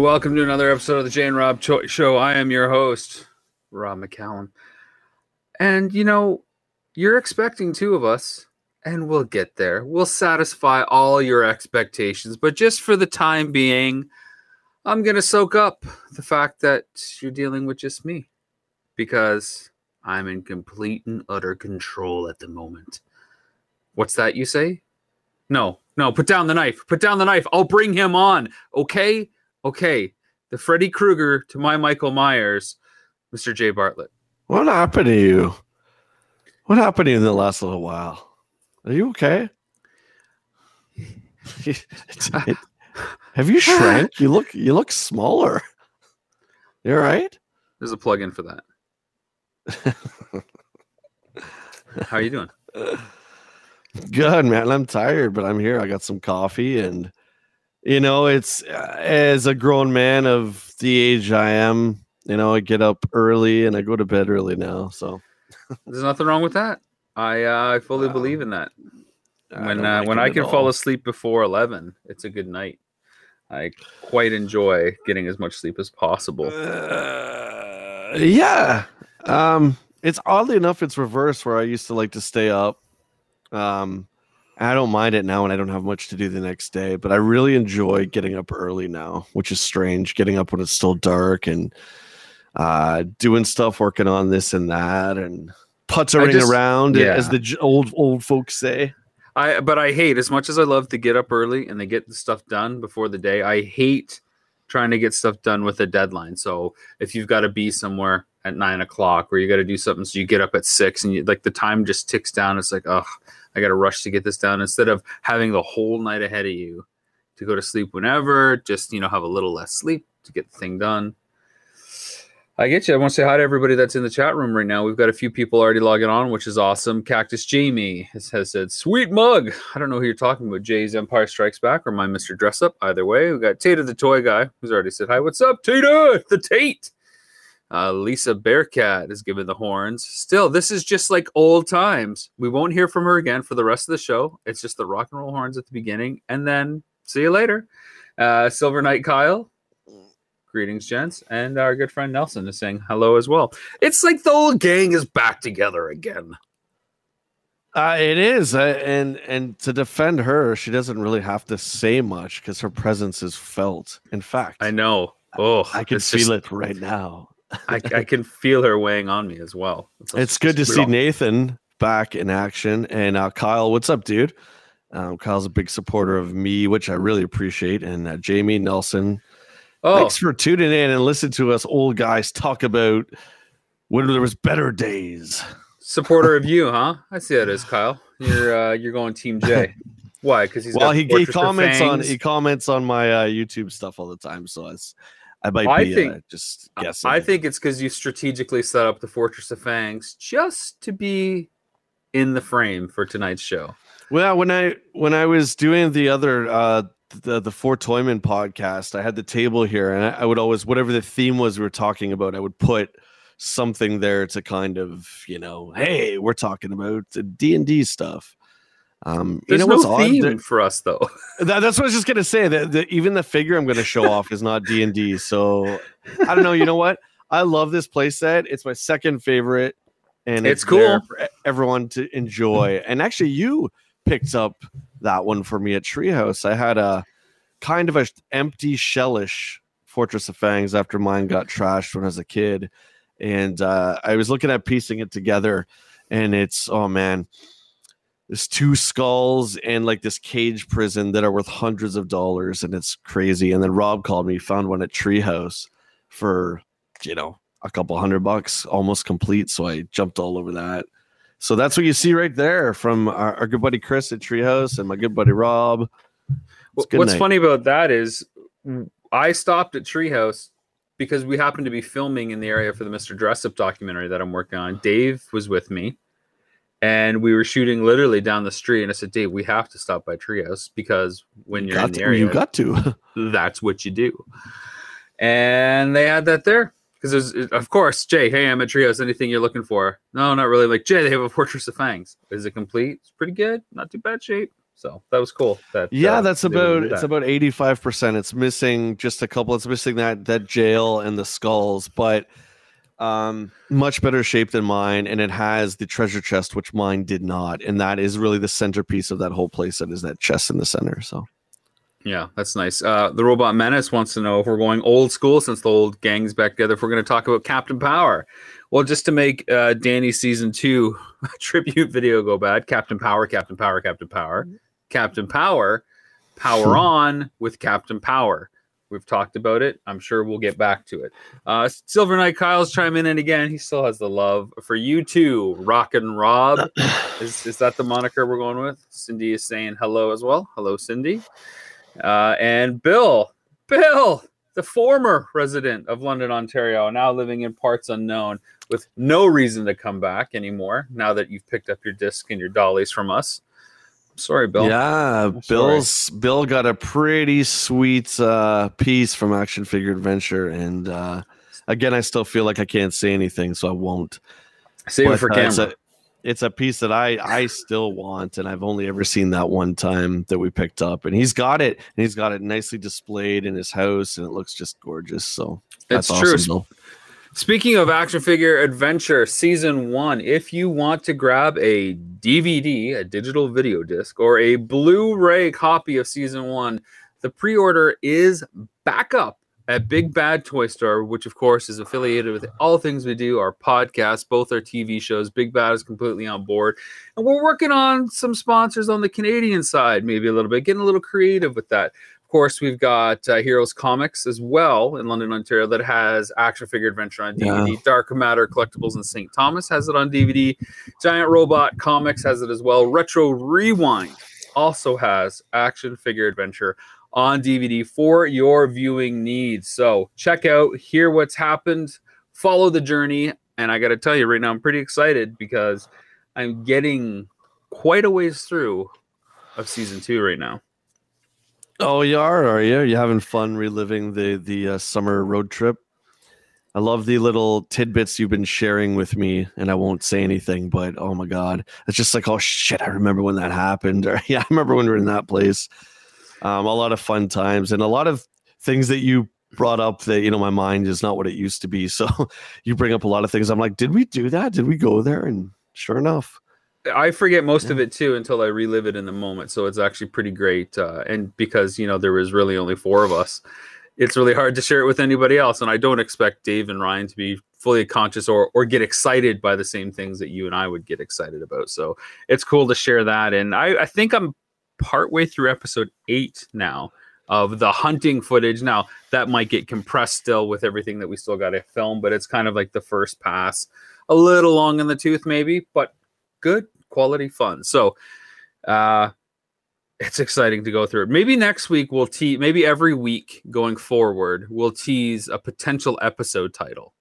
And welcome to another episode of the Jane Rob Cho- Show. I am your host, Rob McCallum. And you know, you're expecting two of us, and we'll get there. We'll satisfy all your expectations. But just for the time being, I'm going to soak up the fact that you're dealing with just me because I'm in complete and utter control at the moment. What's that you say? No, no, put down the knife. Put down the knife. I'll bring him on. Okay? Okay. The Freddy Krueger to my Michael Myers, Mr. Jay Bartlett. What happened to you? What happened to you in the last little while? Are you okay? have you shrank? You look you look smaller. You all right? There's a plug in for that. How are you doing? Good, man. I'm tired, but I'm here. I got some coffee and you know, it's uh, as a grown man of the age I am, you know, I get up early and I go to bed early now. So there's nothing wrong with that. I uh, I fully wow. believe in that. When I uh, like when I can fall asleep before eleven, it's a good night. I quite enjoy getting as much sleep as possible. Uh, yeah, um, it's oddly enough, it's reverse where I used to like to stay up. Um, I don't mind it now and I don't have much to do the next day, but I really enjoy getting up early now, which is strange. Getting up when it's still dark and uh, doing stuff, working on this and that, and puttering just, around, yeah. as the old old folks say. I but I hate as much as I love to get up early and they get the stuff done before the day. I hate trying to get stuff done with a deadline. So if you've got to be somewhere at nine o'clock or you got to do something, so you get up at six and you like the time just ticks down. It's like, oh, I got to rush to get this done instead of having the whole night ahead of you to go to sleep whenever, just, you know, have a little less sleep to get the thing done. I get you. I want to say hi to everybody that's in the chat room right now. We've got a few people already logging on, which is awesome. Cactus Jamie has, has said, "Sweet mug." I don't know who you're talking about. Jay's Empire Strikes Back or my Mister Dress Up. Either way, we got Tata the toy guy who's already said hi. What's up, Tata? The Tate. Uh, Lisa Bearcat is giving the horns. Still, this is just like old times. We won't hear from her again for the rest of the show. It's just the rock and roll horns at the beginning, and then see you later. Uh, Silver Knight Kyle, greetings, gents, and our good friend Nelson is saying hello as well. It's like the old gang is back together again. Uh, it is, uh, and and to defend her, she doesn't really have to say much because her presence is felt. In fact, I know. Oh, I can feel just, it right now. I, I, can feel her weighing on me as well. It's, it's good to see Nathan back in action. And uh, Kyle, what's up, dude? Um, Kyle's a big supporter of me, which I really appreciate. And uh, Jamie Nelson, oh. thanks for tuning in and listen to us old guys talk about when there was better days. Supporter of you, huh? I see that as Kyle. You're uh, you're going Team J. Why? Because he's well, he, he comments on he comments on my uh, YouTube stuff all the time, so it's I might I be think, uh, just guessing. I think it's because you strategically set up the Fortress of Fangs just to be in the frame for tonight's show. Well, when I when I was doing the other uh the the Four Toyman podcast, I had the table here, and I, I would always whatever the theme was we were talking about, I would put something there to kind of you know, hey, we're talking about D and D stuff. Um, There's you know no theme odd? for us though. That, that's what I was just gonna say. That even the figure I'm gonna show off is not D and D. So I don't know. You know what? I love this playset. It's my second favorite, and it's, it's cool for everyone to enjoy. And actually, you picked up that one for me at Treehouse. I had a kind of a empty shellish Fortress of Fangs after mine got trashed when I was a kid, and uh, I was looking at piecing it together, and it's oh man there's two skulls and like this cage prison that are worth hundreds of dollars and it's crazy. And then rob called me found one at treehouse for you know a couple hundred bucks almost complete so i jumped all over that. So that's what you see right there from our, our good buddy chris at treehouse and my good buddy rob. What's night. funny about that is i stopped at treehouse because we happened to be filming in the area for the mr dress up documentary that i'm working on. Dave was with me and we were shooting literally down the street. And I said, Dave, we have to stop by Trios because when you're you in the area, you got to. that's what you do. And they had that there because there's, of course, Jay. Hey, I'm at Trios. Anything you're looking for? No, not really. Like Jay, they have a Fortress of Fangs. Is it complete? It's pretty good. Not too bad shape. So that was cool. That yeah, uh, that's about that. it's about eighty five percent. It's missing just a couple. It's missing that that jail and the skulls, but um, much better shape than mine, and it has the treasure chest, which mine did not, and that is really the centerpiece of that whole place. That is that chest in the center. So. Yeah, that's nice. Uh, the Robot Menace wants to know if we're going old school since the old gang's back together. If we're going to talk about Captain Power, well, just to make uh, Danny season two tribute video go bad, Captain Power, Captain Power, Captain Power. Captain Power, Power On with Captain Power. We've talked about it. I'm sure we'll get back to it. Uh, Silver Knight Kyle's chiming in again. He still has the love for you too. Rock and Rob. is, is that the moniker we're going with? Cindy is saying hello as well. Hello, Cindy. Uh, and Bill, Bill, the former resident of London, Ontario, now living in parts unknown with no reason to come back anymore now that you've picked up your disc and your dollies from us. Sorry, Bill. Yeah, Bill's Bill got a pretty sweet uh, piece from Action Figure Adventure, and uh, again, I still feel like I can't say anything, so I won't. Save but, it for uh, camera. It's a, it's a piece that I I still want, and I've only ever seen that one time that we picked up, and he's got it, and he's got it nicely displayed in his house, and it looks just gorgeous. So that's it's awesome, true. Speaking of action figure adventure season one, if you want to grab a DVD, a digital video disc, or a Blu ray copy of season one, the pre order is back up at Big Bad Toy Store, which of course is affiliated with all things we do, our podcast, both our TV shows. Big Bad is completely on board. And we're working on some sponsors on the Canadian side, maybe a little bit, getting a little creative with that course, we've got uh, Heroes Comics as well in London, Ontario, that has Action Figure Adventure on DVD. Yeah. Dark Matter Collectibles in St. Thomas has it on DVD. Giant Robot Comics has it as well. Retro Rewind also has Action Figure Adventure on DVD for your viewing needs. So check out, hear what's happened, follow the journey. And I got to tell you right now, I'm pretty excited because I'm getting quite a ways through of season two right now. Oh, you are, are you? You having fun reliving the the uh, summer road trip? I love the little tidbits you've been sharing with me, and I won't say anything, but oh my god, it's just like oh shit, I remember when that happened, or yeah, I remember when we were in that place. Um, a lot of fun times and a lot of things that you brought up that you know my mind is not what it used to be. So you bring up a lot of things. I'm like, did we do that? Did we go there? And sure enough, I forget most yeah. of it too until I relive it in the moment. So it's actually pretty great. Uh, and because you know there was really only four of us, it's really hard to share it with anybody else. And I don't expect Dave and Ryan to be fully conscious or or get excited by the same things that you and I would get excited about. So it's cool to share that. And I, I think I'm partway through episode eight now of the hunting footage. Now that might get compressed still with everything that we still got to film, but it's kind of like the first pass, a little long in the tooth maybe, but good quality fun. So uh it's exciting to go through. Maybe next week we'll tease maybe every week going forward, we'll tease a potential episode title.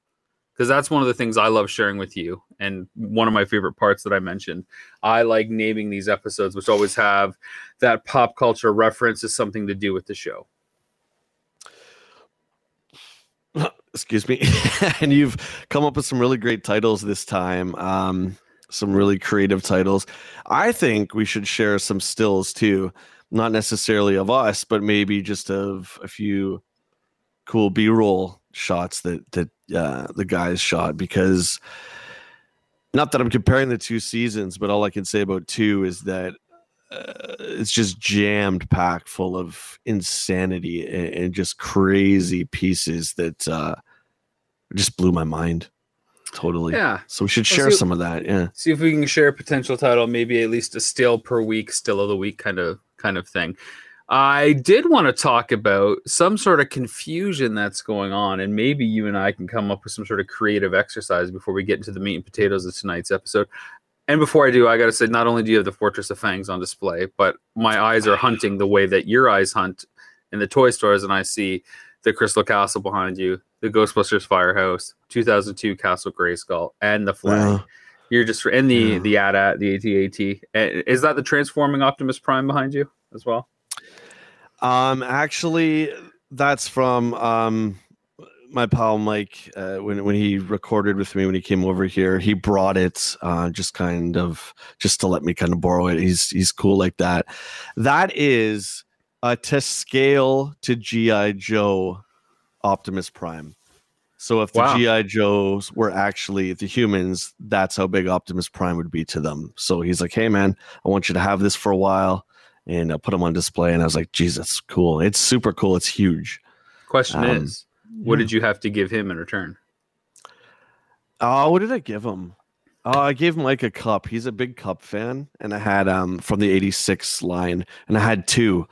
Because that's one of the things I love sharing with you. And one of my favorite parts that I mentioned. I like naming these episodes, which always have that pop culture reference is something to do with the show. Excuse me. and you've come up with some really great titles this time. Um, some really creative titles. I think we should share some stills too, not necessarily of us, but maybe just of a few cool B-roll shots that that uh, the guys shot because not that I'm comparing the two seasons, but all I can say about two is that uh, it's just jammed packed full of insanity and, and just crazy pieces that uh, just blew my mind. Totally. Yeah. So we should share some of that. Yeah. See if we can share a potential title, maybe at least a still per week, still of the week kind of kind of thing. I did want to talk about some sort of confusion that's going on, and maybe you and I can come up with some sort of creative exercise before we get into the meat and potatoes of tonight's episode. And before I do, I got to say, not only do you have the Fortress of Fangs on display, but my eyes are hunting the way that your eyes hunt in the toy stores, and I see the Crystal Castle behind you, the Ghostbusters Firehouse, 2002 Castle Grayskull, and the flag. You're just in the yeah. the AT-AT, the AT-AT. Is that the transforming Optimus Prime behind you as well? Um, actually, that's from um my pal Mike, uh, when when he recorded with me when he came over here, he brought it uh, just kind of just to let me kind of borrow it. He's he's cool like that. That is uh, to scale to GI Joe Optimus Prime. So if the wow. GI Joes were actually the humans, that's how big Optimus Prime would be to them. So he's like, "Hey man, I want you to have this for a while." And I put them on display, and I was like, "Jesus, cool! It's super cool. It's huge." Question um, is, what yeah. did you have to give him in return? Oh, what did I give him? Oh, I gave him like a cup. He's a big cup fan, and I had um from the '86 line, and I had two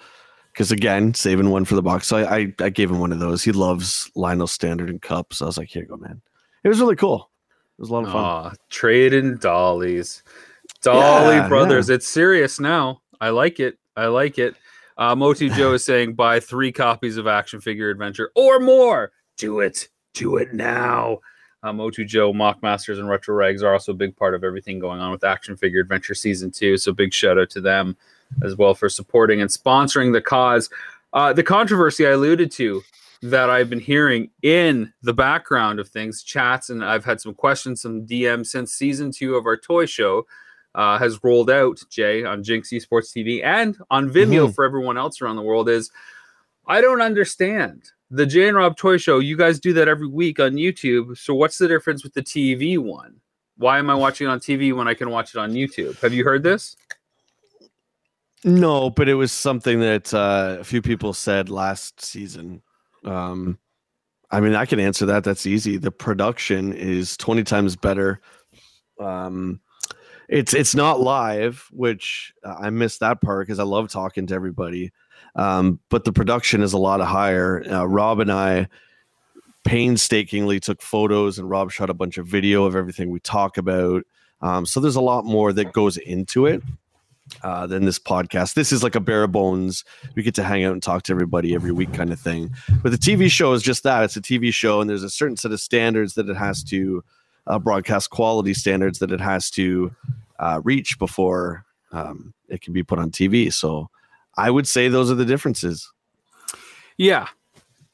because again, saving one for the box. So I, I, I gave him one of those. He loves Lionel Standard and cups. So I was like, here you go, man. It was really cool. It was a lot of fun. Aw, trading dollies, Dolly yeah, Brothers. Yeah. It's serious now. I like it. I like it. Uh, Motu Joe is saying buy three copies of Action Figure Adventure or more. Do it. Do it now. Uh, Motu Joe, Mock Masters, and Retro Rags are also a big part of everything going on with Action Figure Adventure Season 2. So big shout out to them as well for supporting and sponsoring the cause. Uh, the controversy I alluded to that I've been hearing in the background of things, chats, and I've had some questions, some DMs since season two of our toy show uh, has rolled out, Jay, on GINX Esports TV and on Vimeo mm-hmm. for everyone else around the world is I don't understand. The Jay and Rob Toy Show, you guys do that every week on YouTube. So what's the difference with the TV one? Why am I watching on TV when I can watch it on YouTube? Have you heard this? No, but it was something that uh, a few people said last season. Um, I mean, I can answer that. That's easy. The production is 20 times better. Um, it's it's not live, which I miss that part because I love talking to everybody. Um, but the production is a lot higher. Uh, Rob and I painstakingly took photos, and Rob shot a bunch of video of everything we talk about. Um, so there's a lot more that goes into it uh, than this podcast. This is like a bare bones. We get to hang out and talk to everybody every week, kind of thing. But the TV show is just that. It's a TV show, and there's a certain set of standards that it has to uh, broadcast quality standards that it has to uh, reach before um, it can be put on TV. So I would say those are the differences. Yeah.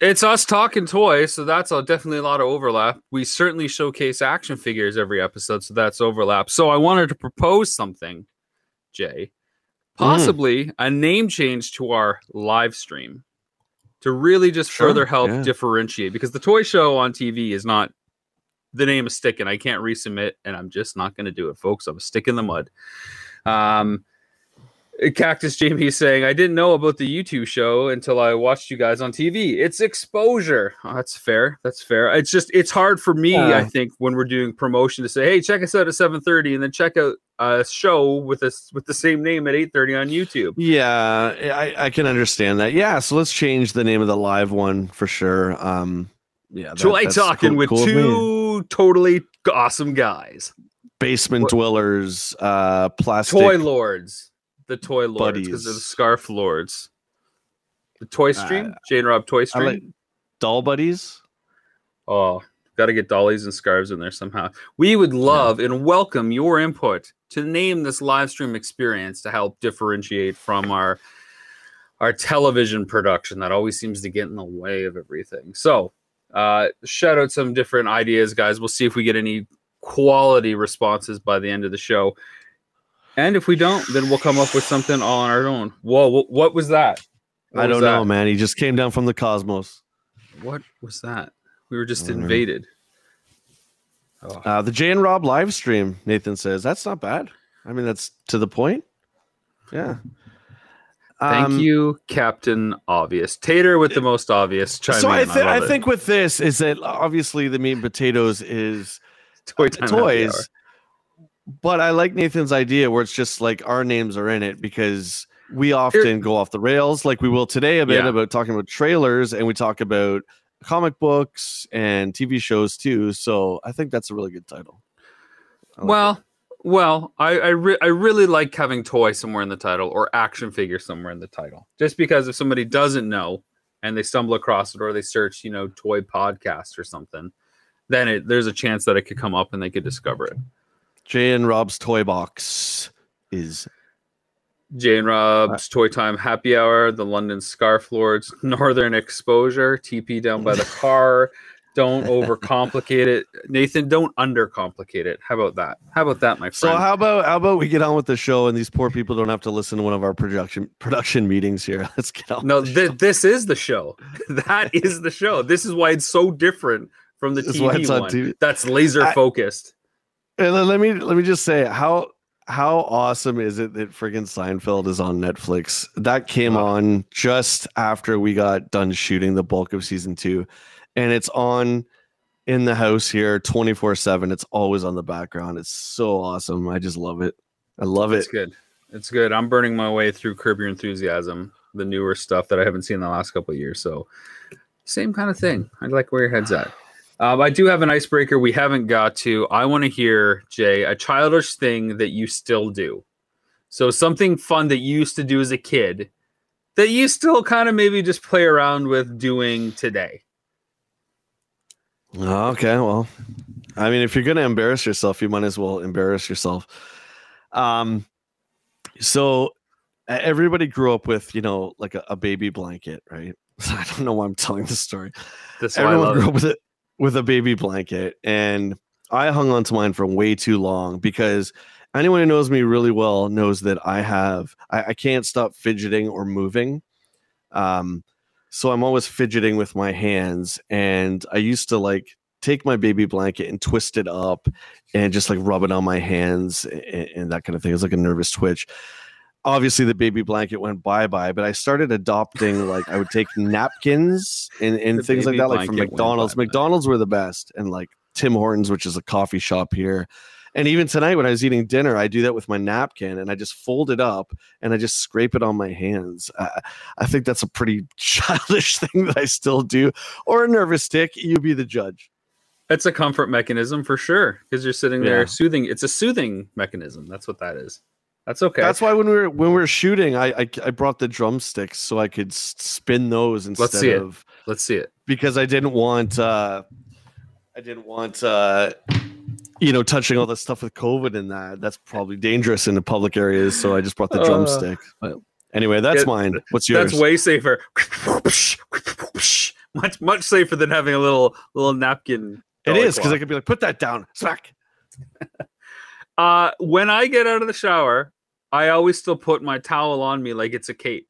It's us talking toys, so that's a, definitely a lot of overlap. We certainly showcase action figures every episode, so that's overlap. So I wanted to propose something Jay, mm. possibly mm. a name change to our live stream to really just sure, further help yeah. differentiate because the toy show on TV is not the name is sticking. I can't resubmit, and I'm just not going to do it, folks. I'm a stick in the mud. Um, Cactus Jamie is saying, I didn't know about the YouTube show until I watched you guys on TV. It's exposure. Oh, that's fair. That's fair. It's just it's hard for me, uh, I think, when we're doing promotion to say, hey, check us out at 7:30 and then check out a show with us with the same name at 8:30 on YouTube. Yeah, I, I can understand that. Yeah, so let's change the name of the live one for sure. Um yeah, that, talking cool, with cool two totally awesome guys. Basement what? dwellers, uh plastic toy lords the toy lords because they're the scarf lords. The toy stream, uh, Jane Rob toy stream, like doll buddies. Oh, got to get dollies and scarves in there somehow. We would love yeah. and welcome your input to name this live stream experience to help differentiate from our our television production that always seems to get in the way of everything. So, uh, shout out some different ideas, guys. We'll see if we get any quality responses by the end of the show. And if we don't, then we'll come up with something all on our own. Whoa, what was that? What I don't know, man. He just came down from the cosmos. What was that? We were just invaded. Oh. Uh, the Jay and Rob live stream, Nathan says, that's not bad. I mean, that's to the point. Yeah. Thank um, you, Captain Obvious. Tater with the most obvious. Chime so I, th- I, I think with this is that obviously the meat and potatoes is Toy toys but I like Nathan's idea where it's just like our names are in it because we often go off the rails, like we will today a bit yeah. about talking about trailers and we talk about comic books and TV shows too. So I think that's a really good title. Like well, that. well, I I, re- I really like having toy somewhere in the title or action figure somewhere in the title, just because if somebody doesn't know and they stumble across it or they search, you know, toy podcast or something, then it, there's a chance that it could come up and they could discover it. Jay and Rob's Toy Box is Jay and uh, Rob's Toy Time Happy Hour, the London Scarf Lords, Northern Exposure, TP down by the car, Don't overcomplicate it, Nathan. Don't undercomplicate it. How about that? How about that, my friend? So how about how about we get on with the show and these poor people don't have to listen to one of our production production meetings here. Let's get on. No, th- this is the show. that is the show. This is why it's so different from the TV on one. TV. That's laser focused. And let me let me just say how how awesome is it that friggin' Seinfeld is on Netflix? That came on just after we got done shooting the bulk of season two and it's on in the house here 24 7 it's always on the background. It's so awesome. I just love it. I love it. It's good. It's good. I'm burning my way through curb your enthusiasm the newer stuff that i haven't seen in the last couple of years so same kind of thing. I like where your head's at um, i do have an icebreaker we haven't got to i want to hear jay a childish thing that you still do so something fun that you used to do as a kid that you still kind of maybe just play around with doing today Okay, well, I mean, if you're gonna embarrass yourself, you might as well embarrass yourself. Um, so everybody grew up with, you know, like a, a baby blanket, right? I don't know why I'm telling this story. That's Everyone grew it. up with it with a baby blanket, and I hung on to mine for way too long because anyone who knows me really well knows that I have I, I can't stop fidgeting or moving. Um, so I'm always fidgeting with my hands. And I used to like take my baby blanket and twist it up and just like rub it on my hands and, and that kind of thing. It's like a nervous twitch. Obviously, the baby blanket went bye bye, but I started adopting like I would take napkins and, and things like that, like from McDonald's. McDonald's were the best, and like Tim Hortons, which is a coffee shop here. And even tonight, when I was eating dinner, I do that with my napkin and I just fold it up and I just scrape it on my hands. Uh, I think that's a pretty childish thing that I still do. Or a nervous tick. You be the judge. It's a comfort mechanism for sure because you're sitting there yeah. soothing. It's a soothing mechanism. That's what that is. That's okay. That's why when we were when we were shooting, I I, I brought the drumsticks so I could spin those instead Let's see of. It. Let's see it. Because I didn't want. uh I didn't want. uh you know, touching all the stuff with COVID and that. That's probably dangerous in the public areas. So I just brought the uh, drumstick. But anyway, that's it, mine. What's yours? That's way safer. much much safer than having a little little napkin. It is because I could be like, put that down, smack. Uh, when I get out of the shower, I always still put my towel on me like it's a cape.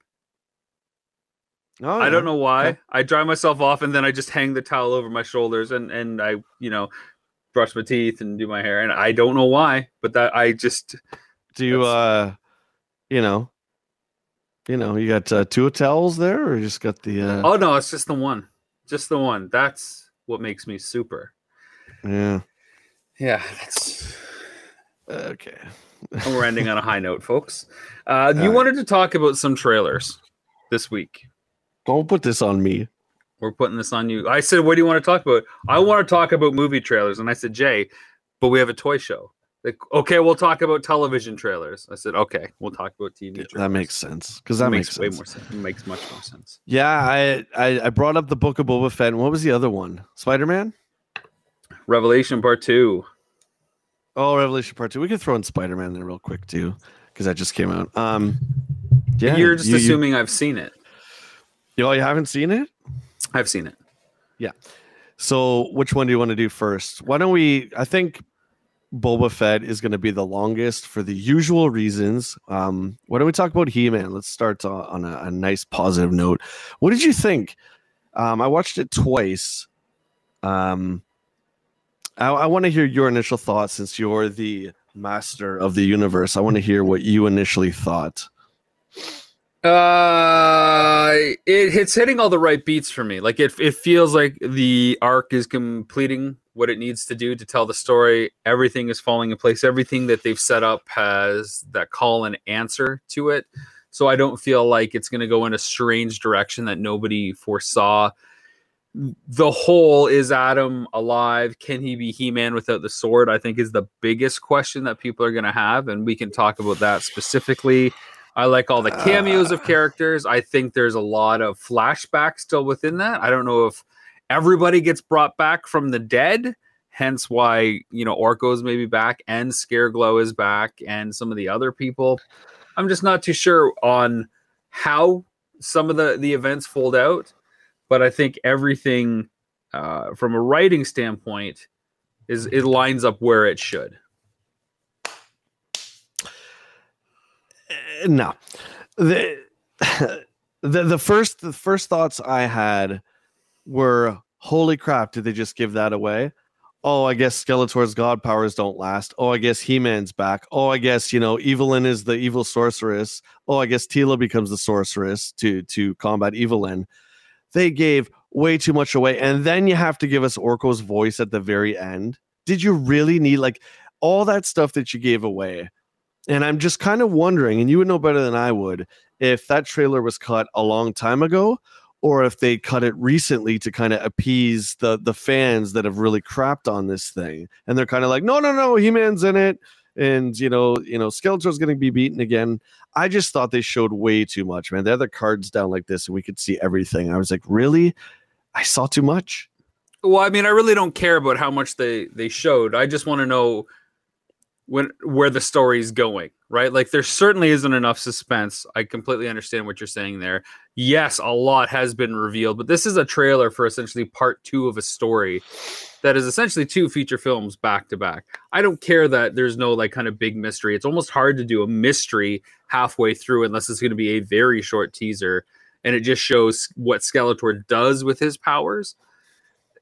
Oh, I don't know why. Okay. I dry myself off and then I just hang the towel over my shoulders and and I you know brush my teeth and do my hair. And I don't know why, but that I just do you uh you know you know you got uh, two towels there or just got the uh... oh no it's just the one just the one that's what makes me super yeah yeah that's okay we're ending on a high note folks uh you wanted to talk about some trailers this week don't put this on me we're putting this on you. I said, what do you want to talk about? I want to talk about movie trailers. And I said, Jay, but we have a toy show. Like, okay, we'll talk about television trailers. I said, okay, we'll talk about TV. Trailers. That makes sense because that makes, makes way more sense. It makes much more sense. Yeah, I, I I brought up the book of Boba Fett. And what was the other one? Spider Man. Revelation Part Two. Oh, Revelation Part Two. We could throw in Spider Man there real quick too, because that just came out. Um, yeah, you're just you, assuming you, I've seen it. You, oh, you haven't seen it? I've seen it. Yeah. So which one do you want to do first? Why don't we? I think Boba Fett is going to be the longest for the usual reasons. Um, why don't we talk about He Man? Let's start on a, a, nice positive note. What did you think? Um, I watched it twice. Um, I, I want to hear your initial thoughts since you're the master of the universe. I want to hear what you initially thought. Uh, it, it's hitting all the right beats for me. Like it, it feels like the arc is completing what it needs to do to tell the story. Everything is falling in place. Everything that they've set up has that call and answer to it. So I don't feel like it's going to go in a strange direction that nobody foresaw. The whole is Adam alive? Can he be He Man without the sword? I think is the biggest question that people are going to have. And we can talk about that specifically I like all the cameos of ah. characters. I think there's a lot of flashbacks still within that. I don't know if everybody gets brought back from the dead, hence why you know Orko's maybe back and Scareglow is back and some of the other people. I'm just not too sure on how some of the the events fold out, but I think everything uh, from a writing standpoint, is it lines up where it should. Uh, no, the, the the first the first thoughts I had were, "Holy crap! Did they just give that away?" Oh, I guess Skeletor's god powers don't last. Oh, I guess He Man's back. Oh, I guess you know Evil-Lyn is the evil sorceress. Oh, I guess Teela becomes the sorceress to to combat Evil-Lyn. They gave way too much away, and then you have to give us Orko's voice at the very end. Did you really need like all that stuff that you gave away? And I'm just kind of wondering, and you would know better than I would, if that trailer was cut a long time ago or if they cut it recently to kind of appease the the fans that have really crapped on this thing. And they're kind of like, no, no, no, He-Man's in it. And you know, you know, Skeletor's gonna be beaten again. I just thought they showed way too much, man. They had the cards down like this and we could see everything. I was like, really? I saw too much. Well, I mean, I really don't care about how much they they showed. I just want to know when where the story's going, right? Like there certainly isn't enough suspense. I completely understand what you're saying there. Yes, a lot has been revealed, but this is a trailer for essentially part 2 of a story that is essentially two feature films back to back. I don't care that there's no like kind of big mystery. It's almost hard to do a mystery halfway through unless it's going to be a very short teaser and it just shows what Skeletor does with his powers.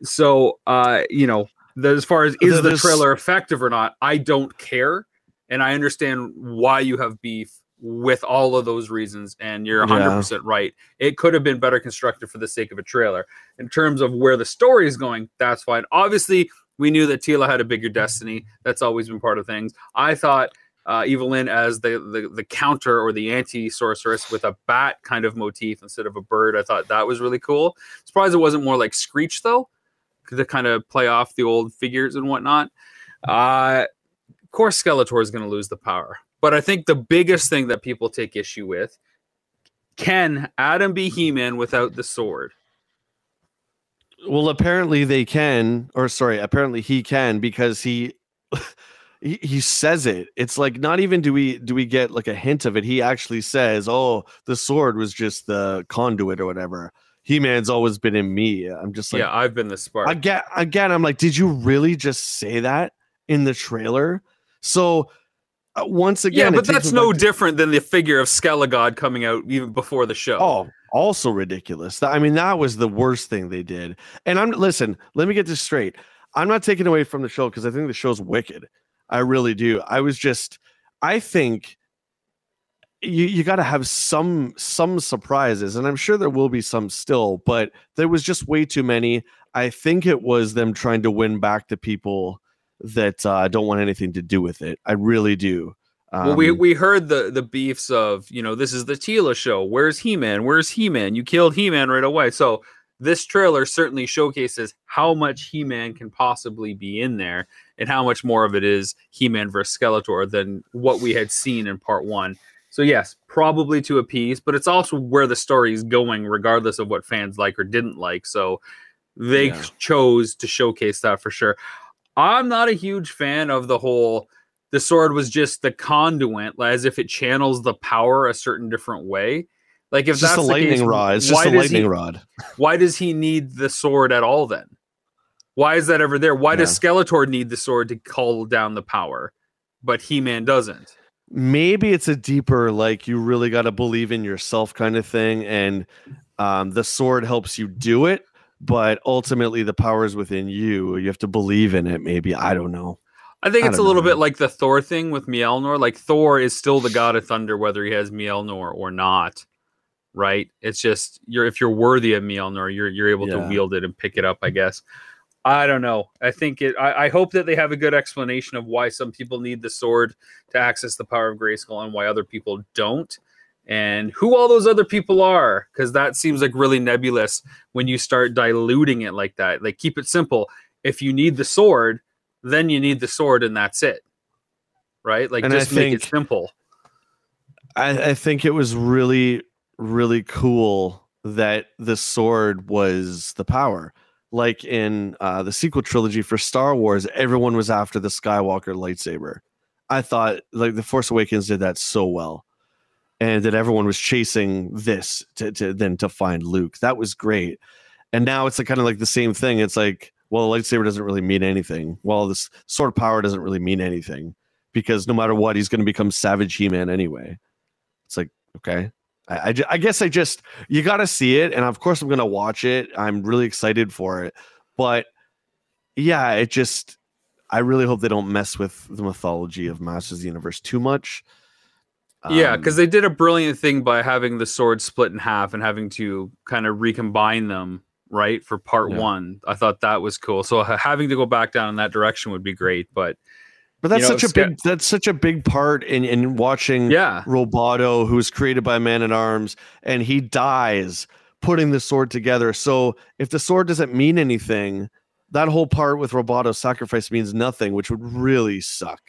So, uh, you know, the, as far as is the trailer effective or not, I don't care, and I understand why you have beef with all of those reasons, and you're 100 yeah. percent right. It could have been better constructed for the sake of a trailer. In terms of where the story is going, that's fine. Obviously, we knew that Teela had a bigger destiny. That's always been part of things. I thought uh, Evil-Lyn as the, the the counter or the anti sorceress with a bat kind of motif instead of a bird. I thought that was really cool. Surprised it wasn't more like Screech though to kind of play off the old figures and whatnot. Uh, of course, Skeletor is going to lose the power. But I think the biggest thing that people take issue with can Adam be He Man without the sword? Well, apparently they can, or sorry, apparently he can because he. he, he says it it's like not even do we do we get like a hint of it he actually says oh the sword was just the conduit or whatever he Man's always been in me. I'm just like, yeah, I've been the spark. Again, again, I'm like, did you really just say that in the trailer? So uh, once again, yeah, but that's no different than the figure of Skelegod coming out even before the show. Oh, also ridiculous. I mean, that was the worst thing they did. And I'm listen. Let me get this straight. I'm not taking away from the show because I think the show's wicked. I really do. I was just, I think you you got to have some some surprises and i'm sure there will be some still but there was just way too many i think it was them trying to win back the people that uh, don't want anything to do with it. I really do. Um, well we um, we heard the the beefs of you know this is the Teela show. Where's he-man? Where's he-man? You killed he-man right away. So this trailer certainly showcases how much he-man can possibly be in there and how much more of it is he-man versus skeletor than what we had seen in part one. So yes, probably to appease, but it's also where the story is going, regardless of what fans like or didn't like. So they yeah. chose to showcase that for sure. I'm not a huge fan of the whole the sword was just the conduit, as if it channels the power a certain different way. Like if it's that's just a lightning case, rod, it's just a lightning he, rod. Why does he need the sword at all then? Why is that ever there? Why yeah. does Skeletor need the sword to call down the power, but He Man doesn't? maybe it's a deeper like you really got to believe in yourself kind of thing and um, the sword helps you do it but ultimately the power is within you you have to believe in it maybe i don't know i think it's a little know. bit like the thor thing with mjolnir like thor is still the god of thunder whether he has mjolnir or not right it's just you're if you're worthy of mjolnir you're you're able yeah. to wield it and pick it up i guess I don't know. I think it. I, I, hope that they have a good explanation of why some people need the sword to access the power of Grayskull and why other people don't, and who all those other people are. Because that seems like really nebulous when you start diluting it like that. Like keep it simple. If you need the sword, then you need the sword, and that's it. Right? Like and just make it simple. I, I think it was really, really cool that the sword was the power like in uh, the sequel trilogy for Star Wars, everyone was after the Skywalker lightsaber. I thought like the Force Awakens did that so well, and that everyone was chasing this to, to then to find Luke. That was great. and now it's like kind of like the same thing. It's like, well, lightsaber doesn't really mean anything. Well, this sword of power doesn't really mean anything because no matter what, he's going to become Savage He-Man anyway. It's like, okay, I, I, I guess I just you got to see it, and of course I'm going to watch it. I'm really excited for it, but yeah, it just I really hope they don't mess with the mythology of Masters of the Universe too much. Um, yeah, because they did a brilliant thing by having the sword split in half and having to kind of recombine them right for part yeah. one. I thought that was cool. So having to go back down in that direction would be great, but but that's you know, such a big that's such a big part in in watching yeah. Roboto, who's created by Man at Arms, and he dies putting the sword together. So if the sword doesn't mean anything, that whole part with Roboto's sacrifice means nothing, which would really suck.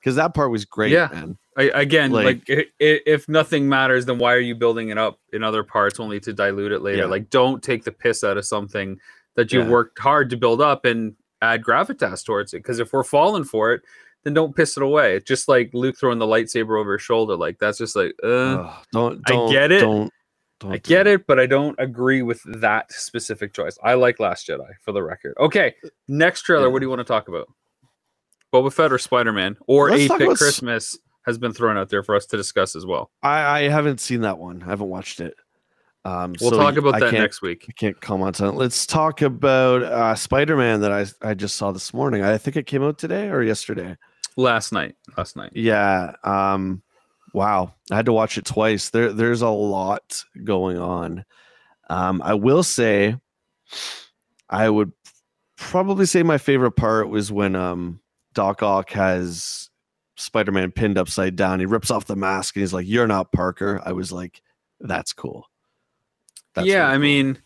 Because that part was great, yeah. man. I, again, like, like if nothing matters, then why are you building it up in other parts only to dilute it later? Yeah. Like, don't take the piss out of something that you yeah. worked hard to build up and add gravitas towards it. Because if we're falling for it, then don't piss it away. It's just like Luke throwing the lightsaber over his shoulder. Like that's just like, uh, don't, don't, I get it. Don't, don't I get it, but I don't agree with that specific choice. I like Last Jedi for the record. Okay, next trailer. Yeah. What do you want to talk about? Boba Fett or Spider Man or Eight Bit Christmas has been thrown out there for us to discuss as well. I, I haven't seen that one. I haven't watched it. Um, we'll so talk about I that next week. I can't comment on it. Let's talk about uh, Spider Man that I I just saw this morning. I think it came out today or yesterday. Last night. Last night. Yeah. Um, wow. I had to watch it twice. There, there's a lot going on. Um, I will say, I would probably say my favorite part was when um, Doc Ock has Spider Man pinned upside down. He rips off the mask and he's like, You're not Parker. I was like, That's cool. That's yeah, really I cool. mean,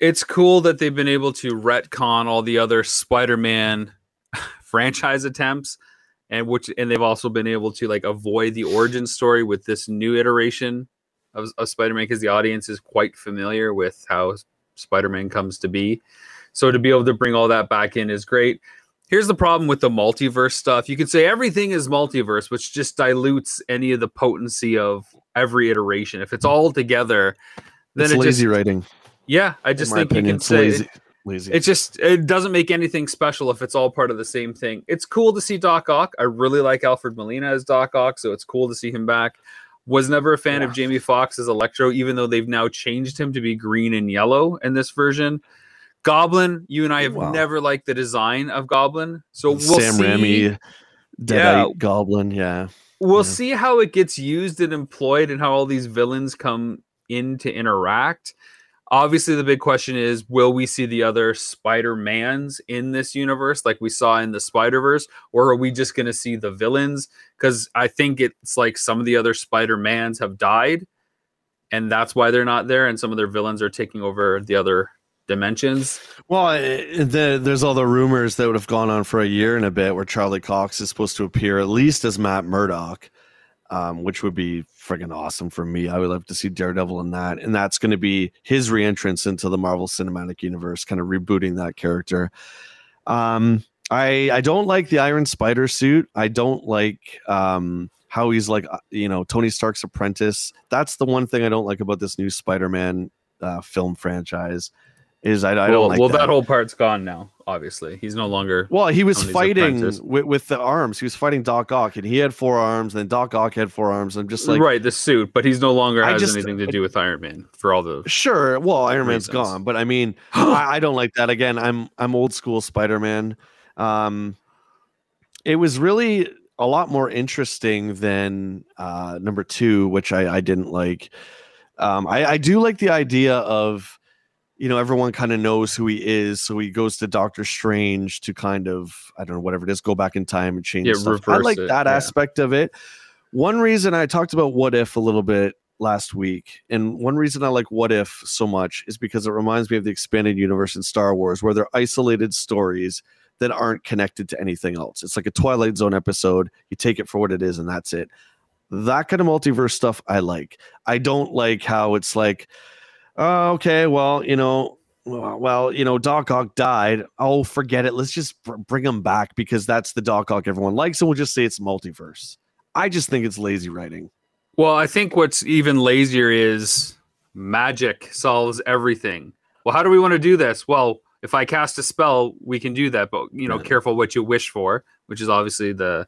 it's cool that they've been able to retcon all the other Spider Man franchise attempts and which and they've also been able to like avoid the origin story with this new iteration of, of spider-man because the audience is quite familiar with how spider-man comes to be so to be able to bring all that back in is great here's the problem with the multiverse stuff you could say everything is multiverse which just dilutes any of the potency of every iteration if it's all together then it's it lazy just, writing yeah i just think opinion, you can say lazy lazy. It just it doesn't make anything special if it's all part of the same thing. It's cool to see Doc Ock. I really like Alfred Molina as Doc Ock, so it's cool to see him back. Was never a fan yeah. of Jamie Foxx as Electro, even though they've now changed him to be green and yellow in this version. Goblin, you and I have wow. never liked the design of Goblin, so we'll Sam see. Raimi, yeah. Goblin, yeah. We'll yeah. see how it gets used and employed, and how all these villains come in to interact. Obviously, the big question is will we see the other Spider Mans in this universe like we saw in the Spider Verse, or are we just going to see the villains? Because I think it's like some of the other Spider Mans have died, and that's why they're not there, and some of their villains are taking over the other dimensions. Well, the, there's all the rumors that would have gone on for a year and a bit where Charlie Cox is supposed to appear at least as Matt Murdock um, which would be friggin' awesome for me. I would love to see Daredevil in that, and that's going to be his reentrance into the Marvel Cinematic Universe, kind of rebooting that character. Um, I I don't like the Iron Spider suit. I don't like um, how he's like uh, you know Tony Stark's apprentice. That's the one thing I don't like about this new Spider-Man uh, film franchise is I, I don't well, like well that. that. whole part's gone now. Obviously, he's no longer. Well, he was fighting with, with the arms. He was fighting Doc Ock, and he had four arms. And Doc Ock had four arms. I'm just like right the suit, but he's no longer has just, anything to do with Iron Man for all the. Sure, well, Iron Man's gone, but I mean, I, I, don't like that. Again, I'm I'm old school Spider Man. Um, it was really a lot more interesting than uh, number two, which I, I didn't like. Um, I, I do like the idea of you know everyone kind of knows who he is so he goes to doctor strange to kind of i don't know whatever it is go back in time and change yeah, stuff. i like it, that yeah. aspect of it one reason i talked about what if a little bit last week and one reason i like what if so much is because it reminds me of the expanded universe in star wars where they're isolated stories that aren't connected to anything else it's like a twilight zone episode you take it for what it is and that's it that kind of multiverse stuff i like i don't like how it's like oh, okay, well, you know, well, you know, Doc Ock died. Oh, forget it. Let's just br- bring him back because that's the Doc Ock everyone likes, and we'll just say it's multiverse. I just think it's lazy writing. Well, I think what's even lazier is magic solves everything. well, how do we want to do this? Well, if I cast a spell, we can do that, but you know, yeah. careful what you wish for, which is obviously the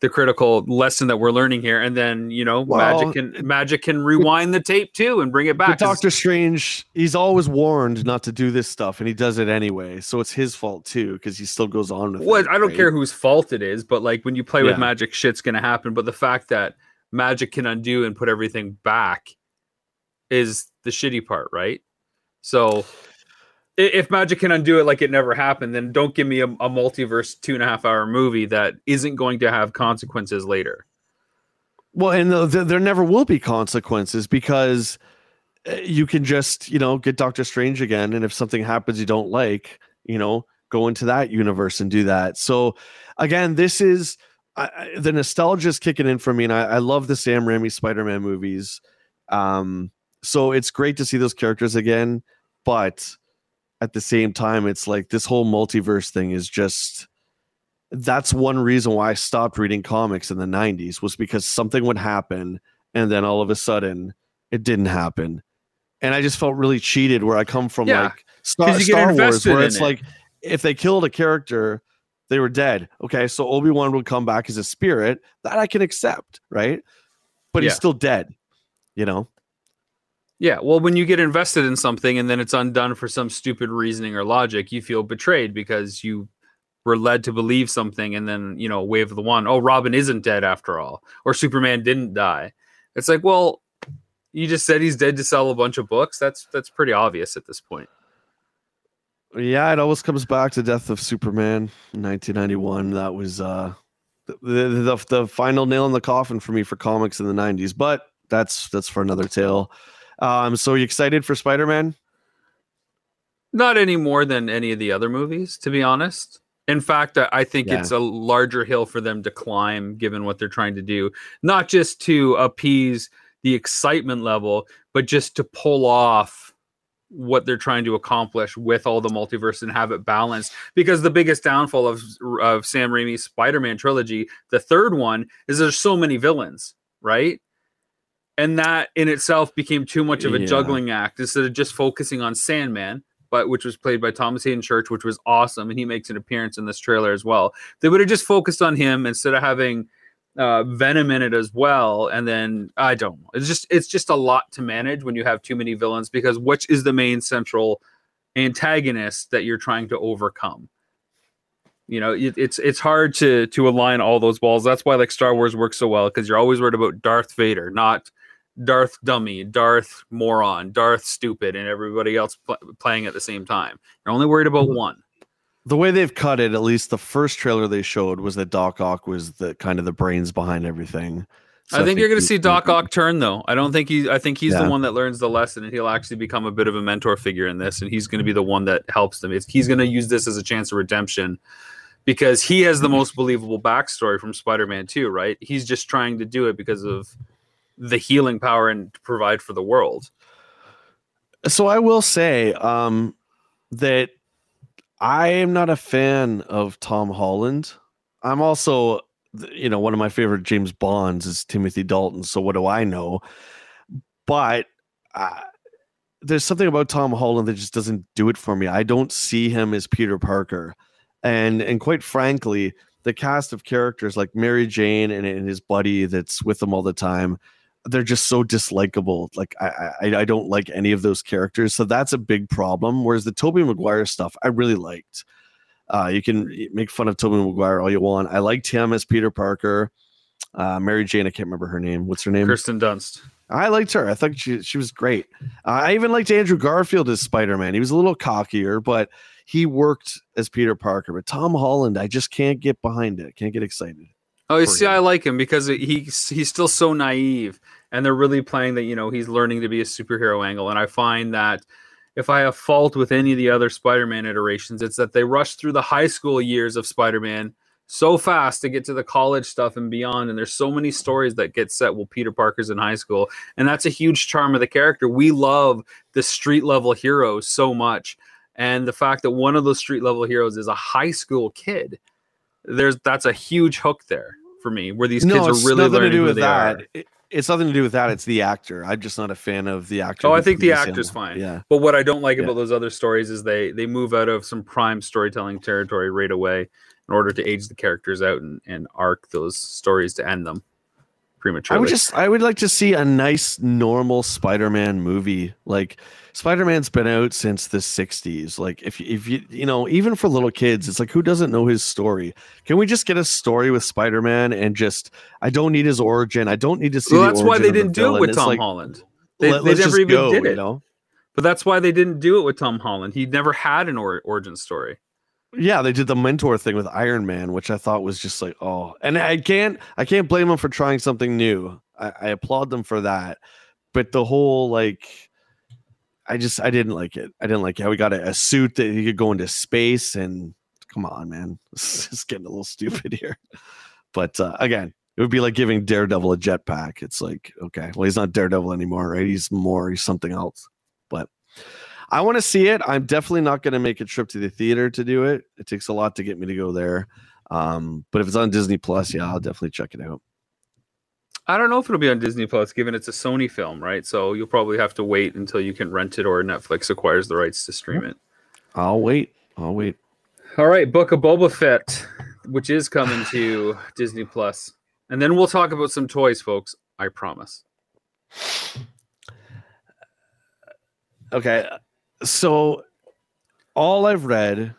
the critical lesson that we're learning here. And then you know, well, magic can magic can rewind the tape too and bring it back. Doctor Strange, he's always warned not to do this stuff, and he does it anyway. So it's his fault too because he still goes on with well, it. I don't right? care whose fault it is, but like when you play yeah. with magic, shit's gonna happen. But the fact that magic can undo and put everything back is the shitty part, right? So if magic can undo it like it never happened, then don't give me a, a, multiverse two and a half hour movie that isn't going to have consequences later. Well, and the, the, there never will be consequences because uh, you can just, you know, get Doctor Strange again. And if something happens you don't like, you know, go into that universe and do that. So, again, this is I, the nostalgia is kicking in for me. And I, I love the Sam Raimi Spider Man movies. Um, so it's great to see those characters again. But at the same time, it's like this whole multiverse thing is just that's one reason why I stopped reading comics in the 90s was because something would happen and then all of a sudden it didn't happen. And I just felt really cheated where I come from yeah, like Star, Star Wars where it's it. like if they killed a character, they were dead. Okay, so Obi-Wan would come back as a spirit, that I can accept, right? But yeah. he's still dead, you know? Yeah, well, when you get invested in something and then it's undone for some stupid reasoning or logic, you feel betrayed because you were led to believe something and then, you know, wave the one, oh, Robin isn't dead after all, or Superman didn't die. It's like, well, you just said he's dead to sell a bunch of books. That's that's pretty obvious at this point. Yeah, it always comes back to Death of Superman, 1991. That was uh the, the the final nail in the coffin for me for comics in the 90s, but that's that's for another tale. Um, so are you excited for Spider Man? Not any more than any of the other movies, to be honest. In fact, I think yeah. it's a larger hill for them to climb, given what they're trying to do. Not just to appease the excitement level, but just to pull off what they're trying to accomplish with all the multiverse and have it balanced. Because the biggest downfall of of Sam Raimi's Spider-Man trilogy, the third one, is there's so many villains, right? And that in itself became too much of a yeah. juggling act instead of just focusing on Sandman, but which was played by Thomas Haden Church, which was awesome, and he makes an appearance in this trailer as well. They would have just focused on him instead of having uh, Venom in it as well, and then I don't know. It's just it's just a lot to manage when you have too many villains because which is the main central antagonist that you're trying to overcome? you know it, it's it's hard to to align all those balls that's why like star wars works so well because you're always worried about darth vader not Darth dummy, Darth moron, Darth stupid, and everybody else pl- playing at the same time. You're only worried about one. The way they've cut it, at least the first trailer they showed was that Doc Ock was the kind of the brains behind everything. So I, think I, think you're going to see Doc Ock turn though. I don't think he. I think he's yeah. the one that learns the lesson, and he'll actually become a bit of a mentor figure in this, and he's going to be the one that helps them. It's, he's going to use this as a chance of redemption because he has the mm-hmm. most believable backstory from Spider-Man 2, right? He's just trying to do it because of the healing power and provide for the world. So I will say um, that I am not a fan of Tom Holland. I'm also, you know, one of my favorite James Bonds is Timothy Dalton. So what do I know? But uh, there's something about Tom Holland that just doesn't do it for me. I don't see him as Peter Parker, and and quite frankly, the cast of characters like Mary Jane and, and his buddy that's with him all the time they're just so dislikable. Like I, I, I don't like any of those characters, so that's a big problem. Whereas the Tobey Maguire stuff, I really liked. Uh, you can make fun of Tobey Maguire all you want. I liked him as Peter Parker. Uh, Mary Jane, I can't remember her name. What's her name? Kirsten Dunst. I liked her. I thought she she was great. Uh, I even liked Andrew Garfield as Spider Man. He was a little cockier, but he worked as Peter Parker. But Tom Holland, I just can't get behind it. Can't get excited. Oh, you see, him. I like him because he's he's still so naive, and they're really playing that you know he's learning to be a superhero angle. And I find that if I have fault with any of the other Spider-Man iterations, it's that they rush through the high school years of Spider-Man so fast to get to the college stuff and beyond. And there's so many stories that get set while Peter Parker's in high school, and that's a huge charm of the character. We love the street level heroes so much, and the fact that one of those street level heroes is a high school kid there's that's a huge hook there for me where these kids no, are really learning who they that. are. it's nothing to do with that. It's the actor. I'm just not a fan of the actor. Oh, I think the actor's him. fine. Yeah. But what I don't like yeah. about those other stories is they they move out of some prime storytelling territory right away in order to age the characters out and, and arc those stories to end them prematurely. I would just I would like to see a nice normal Spider-Man movie. Like Spider-Man's been out since the 60s. Like if if you you know, even for little kids, it's like who doesn't know his story? Can we just get a story with Spider-Man and just I don't need his origin. I don't need to see Well, that's why they didn't do it with Tom like, Holland. They, let, they never even go, did it. You know? But that's why they didn't do it with Tom Holland. He never had an or- origin story. Yeah, they did the mentor thing with Iron Man, which I thought was just like, oh, and I can't, I can't blame them for trying something new. I, I applaud them for that, but the whole like, I just, I didn't like it. I didn't like how we got a, a suit that he could go into space, and come on, man, it's getting a little stupid here. But uh, again, it would be like giving Daredevil a jetpack. It's like, okay, well, he's not Daredevil anymore, right? He's more, he's something else. But I want to see it. I'm definitely not going to make a trip to the theater to do it. It takes a lot to get me to go there. Um, but if it's on Disney Plus, yeah, I'll definitely check it out. I don't know if it'll be on Disney Plus, given it's a Sony film, right? So you'll probably have to wait until you can rent it or Netflix acquires the rights to stream it. I'll wait. I'll wait. All right, Book of Boba Fett, which is coming to Disney Plus, and then we'll talk about some toys, folks. I promise. Okay, so all I've read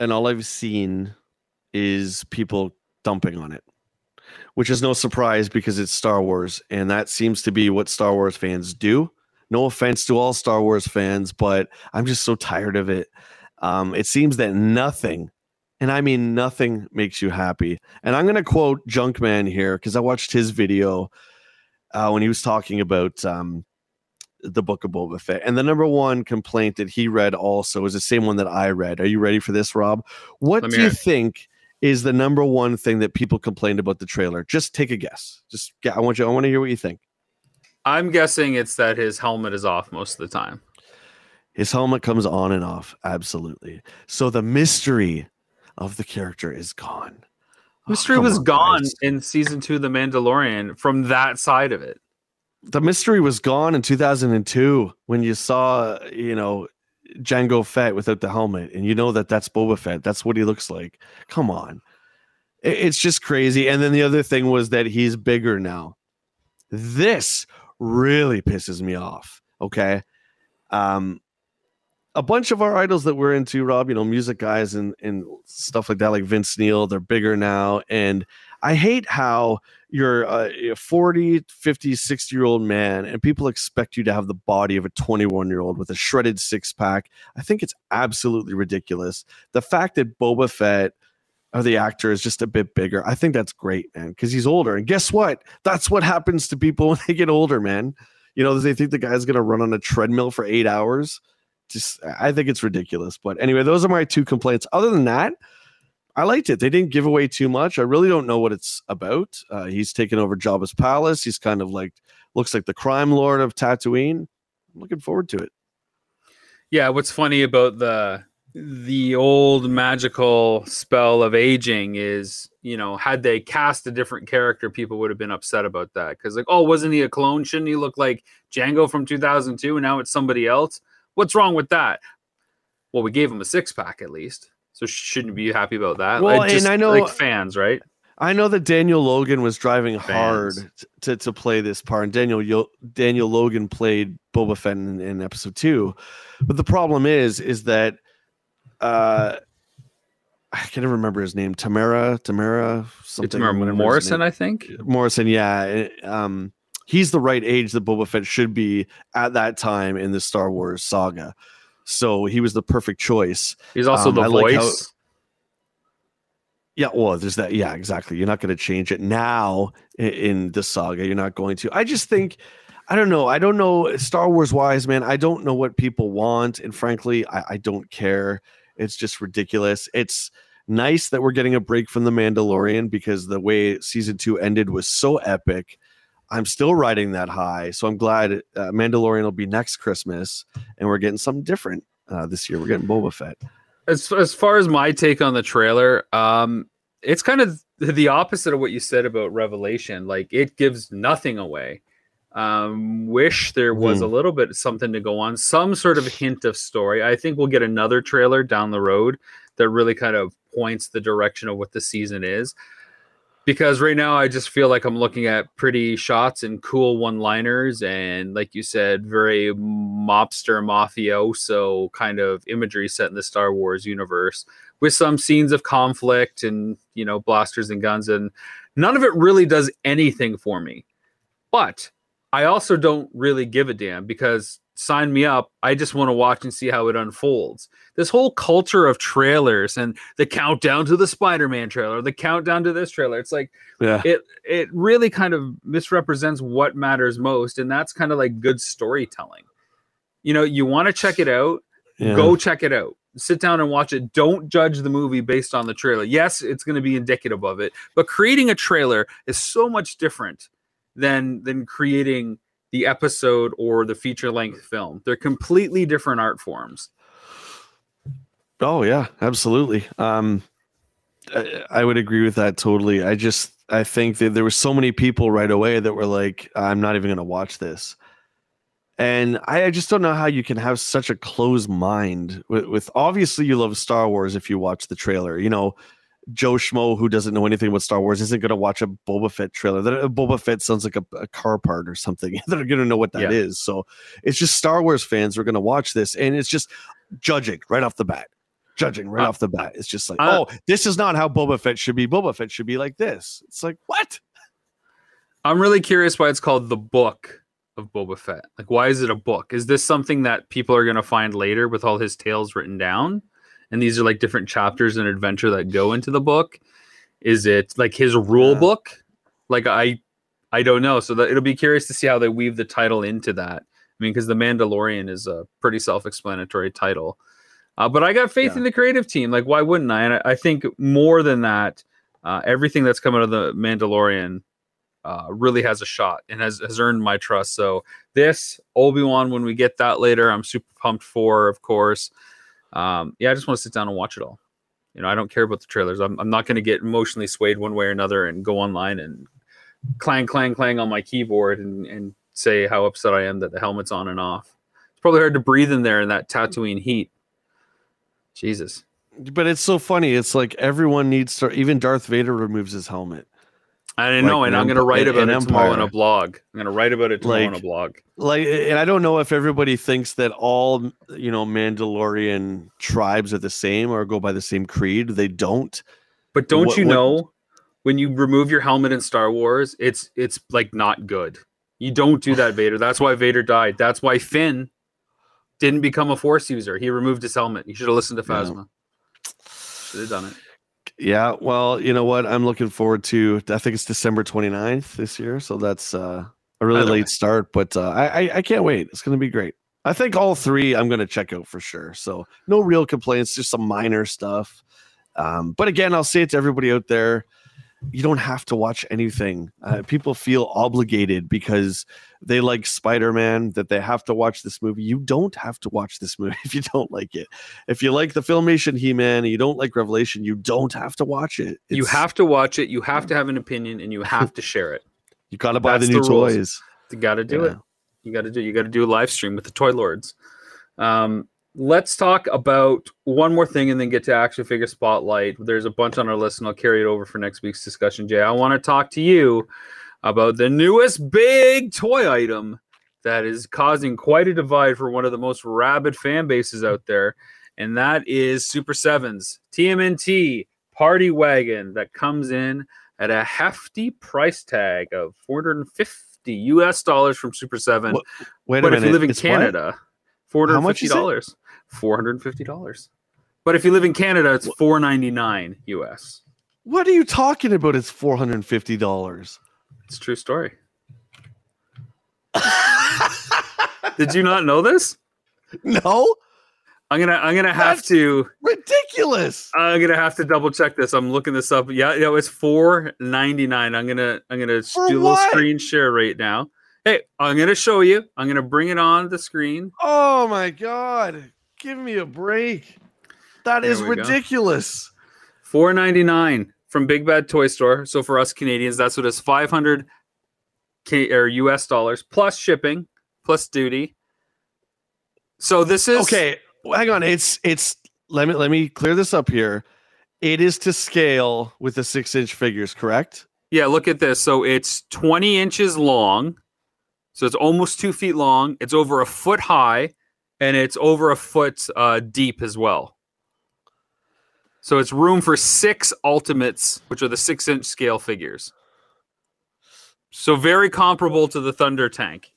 and all I've seen is people dumping on it, which is no surprise because it's Star Wars, and that seems to be what Star Wars fans do. No offense to all Star Wars fans, but I'm just so tired of it. Um, it seems that nothing, and I mean nothing, makes you happy. And I'm going to quote Junkman here because I watched his video uh, when he was talking about um, the book of Boba Fett. And the number one complaint that he read also is the same one that I read. Are you ready for this, Rob? What do you think is the number one thing that people complained about the trailer? Just take a guess. Just I want you. I want to hear what you think. I'm guessing it's that his helmet is off most of the time. His helmet comes on and off, absolutely. So the mystery of the character is gone. Mystery oh, was on, gone guys. in season two of The Mandalorian from that side of it the mystery was gone in 2002 when you saw, you know, Jango Fett without the helmet, and you know that that's Boba Fett. That's what he looks like. Come on, it's just crazy. And then the other thing was that he's bigger now. This really pisses me off. Okay, um, a bunch of our idols that we're into, Rob, you know, music guys and and stuff like that, like Vince Neil, they're bigger now, and I hate how you're a 40, 50, 60 year old man and people expect you to have the body of a 21 year old with a shredded six pack. I think it's absolutely ridiculous. The fact that Boba Fett or the actor is just a bit bigger, I think that's great, man, because he's older. And guess what? That's what happens to people when they get older, man. You know, they think the guy's going to run on a treadmill for eight hours. Just, I think it's ridiculous. But anyway, those are my two complaints. Other than that, I liked it. They didn't give away too much. I really don't know what it's about. Uh, he's taken over Jabba's palace. He's kind of like looks like the crime lord of Tatooine. I'm looking forward to it. Yeah, what's funny about the the old magical spell of aging is, you know, had they cast a different character, people would have been upset about that. Because like, oh, wasn't he a clone? Shouldn't he look like Jango from 2002? And now it's somebody else. What's wrong with that? Well, we gave him a six pack at least. So shouldn't be happy about that. Well, just, and I know like fans, right? I know that Daniel Logan was driving fans. hard to, to play this part, and Daniel Daniel Logan played Boba Fett in, in episode two. But the problem is, is that uh, I can't remember his name. Tamara, Tamara, something. Tamara Morrison, I think. Morrison, yeah. Um, he's the right age that Boba Fett should be at that time in the Star Wars saga. So he was the perfect choice. He's also um, the I voice. Like how, yeah, well, there's that. Yeah, exactly. You're not going to change it now in, in the saga. You're not going to. I just think, I don't know. I don't know. Star Wars wise, man, I don't know what people want. And frankly, I, I don't care. It's just ridiculous. It's nice that we're getting a break from The Mandalorian because the way season two ended was so epic. I'm still riding that high. So I'm glad uh, Mandalorian will be next Christmas and we're getting something different uh, this year. We're getting Boba Fett. As, as far as my take on the trailer, um, it's kind of the opposite of what you said about Revelation. Like it gives nothing away. Um, wish there was Hmm. a little bit something to go on, some sort of hint of story. I think we'll get another trailer down the road that really kind of points the direction of what the season is. Because right now, I just feel like I'm looking at pretty shots and cool one liners, and like you said, very mobster mafioso kind of imagery set in the Star Wars universe with some scenes of conflict and, you know, blasters and guns. And none of it really does anything for me. But I also don't really give a damn because sign me up. I just want to watch and see how it unfolds. This whole culture of trailers and the countdown to the Spider-Man trailer, the countdown to this trailer. It's like Yeah. it it really kind of misrepresents what matters most, and that's kind of like good storytelling. You know, you want to check it out, yeah. go check it out. Sit down and watch it. Don't judge the movie based on the trailer. Yes, it's going to be indicative of it, but creating a trailer is so much different than than creating the episode or the feature length film. They're completely different art forms. Oh yeah, absolutely. Um, I, I would agree with that totally. I just I think that there were so many people right away that were like, I'm not even going to watch this, and I, I just don't know how you can have such a closed mind with, with. Obviously, you love Star Wars if you watch the trailer. You know, Joe Schmo who doesn't know anything about Star Wars isn't going to watch a Boba Fett trailer. That Boba Fett sounds like a, a car part or something. They're going to know what that is. Yeah. So it's just Star Wars fans are going to watch this, and it's just judging right off the bat. Judging right Uh, off the bat. It's just like, uh, oh, this is not how Boba Fett should be. Boba Fett should be like this. It's like, what? I'm really curious why it's called the book of Boba Fett. Like, why is it a book? Is this something that people are going to find later with all his tales written down? And these are like different chapters and adventure that go into the book. Is it like his rule Yeah. book? Like I, I don't know. So that it'll be curious to see how they weave the title into that. I mean, because the Mandalorian is a pretty self-explanatory title. Uh, but I got faith Yeah. in the creative team. Like, why wouldn't I? And I, I think more than that, uh, everything that's come out of the Mandalorian uh, really has a shot and has, has earned my trust. So this Obi Wan, when we get that later, I'm super pumped for, of course. Um, yeah, I just want to sit down and watch it all. You know, I don't care about the trailers. I'm, I'm not going to get emotionally swayed one way or another and go online and clang, clang, clang on my keyboard and, and say how upset I am that the helmet's on and off. It's probably hard to breathe in there in that Tatooine heat. Jesus. But it's so funny. It's like everyone needs to. Even Darth Vader removes his helmet. I Like know, and an I'm going to write about it tomorrow in a blog. I'm going to write about it tomorrow in a blog. Like, and I don't know if everybody thinks that all you know Mandalorian tribes are the same or go by the same creed. They don't. But don't What- you what- know when you remove your helmet in Star Wars, it's it's like not good. You don't do that, Vader. That's why Vader died. That's why Finn didn't become a Force user. He removed his helmet. You should have listened to Yeah. Phasma. Should have done it. Yeah, well, you know what? I'm looking forward to. I think it's December 29th this year, so that's uh, a really late start. But uh, I, I I can't wait. It's going to be great. I think all three I'm going to check out for sure. So no real complaints, just some minor stuff. Um, but again, I'll say it to everybody out there: you don't have to watch anything. Uh, people feel obligated because they like Spider-Man that they have to watch this movie. You don't have to watch this movie if you don't like it. If you like the filmation He-Man and you don't like Revelation, you don't have to watch it. you have to watch it. You have to have an opinion, and you have to share it. you got to buy the new the toys. You got to do Yeah. it. You got to do. You got to do a live stream with the Toy Lords. Um, let's talk about one more thing, and then get to action figure spotlight. There's a bunch on our list, and I'll carry it over for next week's discussion. Jay, I want to talk to you about the newest big toy item that is causing quite a divide for one of the most rabid fan bases out there, and that is Super Sevens TMNT Party Wagon that comes in at a hefty price tag of 450 US dollars from Super 7. What- Wait but a if you live in it's what? Canada, How much is it? $450. $450. But if you live in Canada, it's 499 US. What are you talking about? It's four hundred and fifty dollars. It's a true story. Did you not know this? no, I'm gonna I'm gonna have That's- to ridiculous. I'm gonna have to double check this. I'm looking this up. Yeah, yeah, it's four ninety nine. I'm gonna I'm gonna For do a little what? screen share right now. Hey, I'm gonna show you. I'm gonna bring it on the screen. Oh my god! Give me a break. That There is ridiculous. Four ninety nine from Big Bad Toy Store. So for us Canadians, that's what it's five hundred or US dollars plus shipping plus duty. So this is okay. Hang on, it's it's let me let me clear this up here. It is to scale with the six inch figures, correct? Yeah, look at this. So it's 20 inches long. So it's almost two feet long. It's over a foot high and it's over a foot uh, deep as well. So it's room for six ultimates, which are the six inch scale figures. So very comparable to the Thunder tank.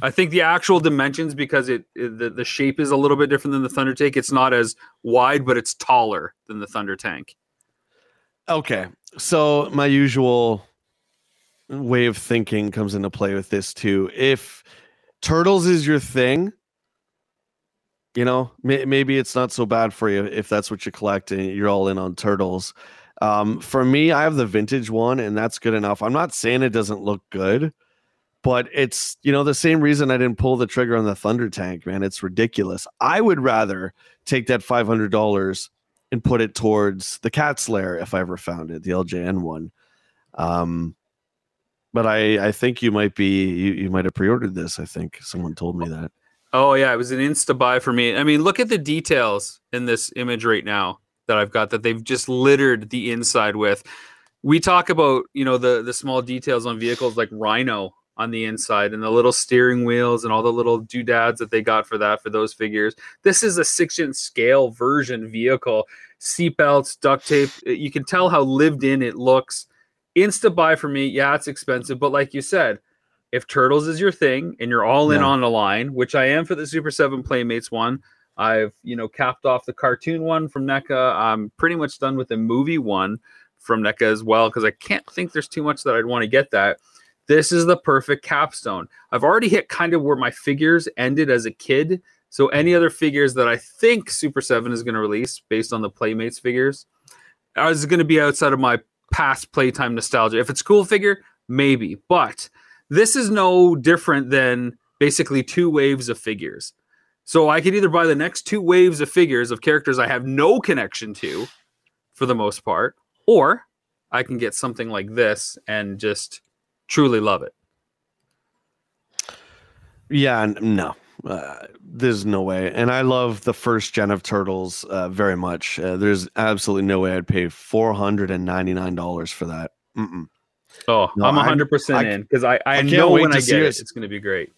I think the actual dimensions, because it, it, the, the shape is a little bit different than the Thunder tank, it's not as wide, but it's taller than the Thunder tank. Okay. So my usual way of thinking comes into play with this too. If turtles is your thing, you know, may, maybe it's not so bad for you if that's what you collect and you're all in on turtles. Um, for me, I have the vintage one, and that's good enough. I'm not saying it doesn't look good, but it's you know the same reason I didn't pull the trigger on the Thunder Tank, man. It's ridiculous. I would rather take that five hundred dollars and put it towards the Cat's Lair if I ever found it, the LJN one. Um, but I I think you might be you, you might have pre-ordered this. I think someone told me that. Oh yeah, it was an insta buy for me. I mean, look at the details in this image right now that I've got that they've just littered the inside with. We talk about, you know, the the small details on vehicles like Rhino on the inside and the little steering wheels and all the little doodads that they got for that for those figures. This is a six inch scale version vehicle. Seatbelts, duct tape. You can tell how lived in it looks. Insta buy for me. Yeah, it's expensive, but like you said, if Turtles is your thing and you're all in yeah. on the line, which I am for the Super 7 Playmates one, I've, you know, capped off the cartoon one from NECA. I'm pretty much done with the movie one from NECA as well because I can't think there's too much that I'd want to get that. This is the perfect capstone. I've already hit kind of where my figures ended as a kid. So any other figures that I think Super 7 is going to release based on the Playmates figures uh, is going to be outside of my past playtime nostalgia. If it's cool figure, maybe. But this is no different than basically two waves of figures. So I could either buy the next two waves of figures of characters I have no connection to for the most part, or I can get something like this and just truly love it. Yeah, no. Uh, there's no way. And I love the first gen of Turtles uh, very much. Uh, there's absolutely no way I'd pay $499 for that. Mm-mm. Oh, no, I'm 100 percent in because I I, I know when I get it, it's going to be great.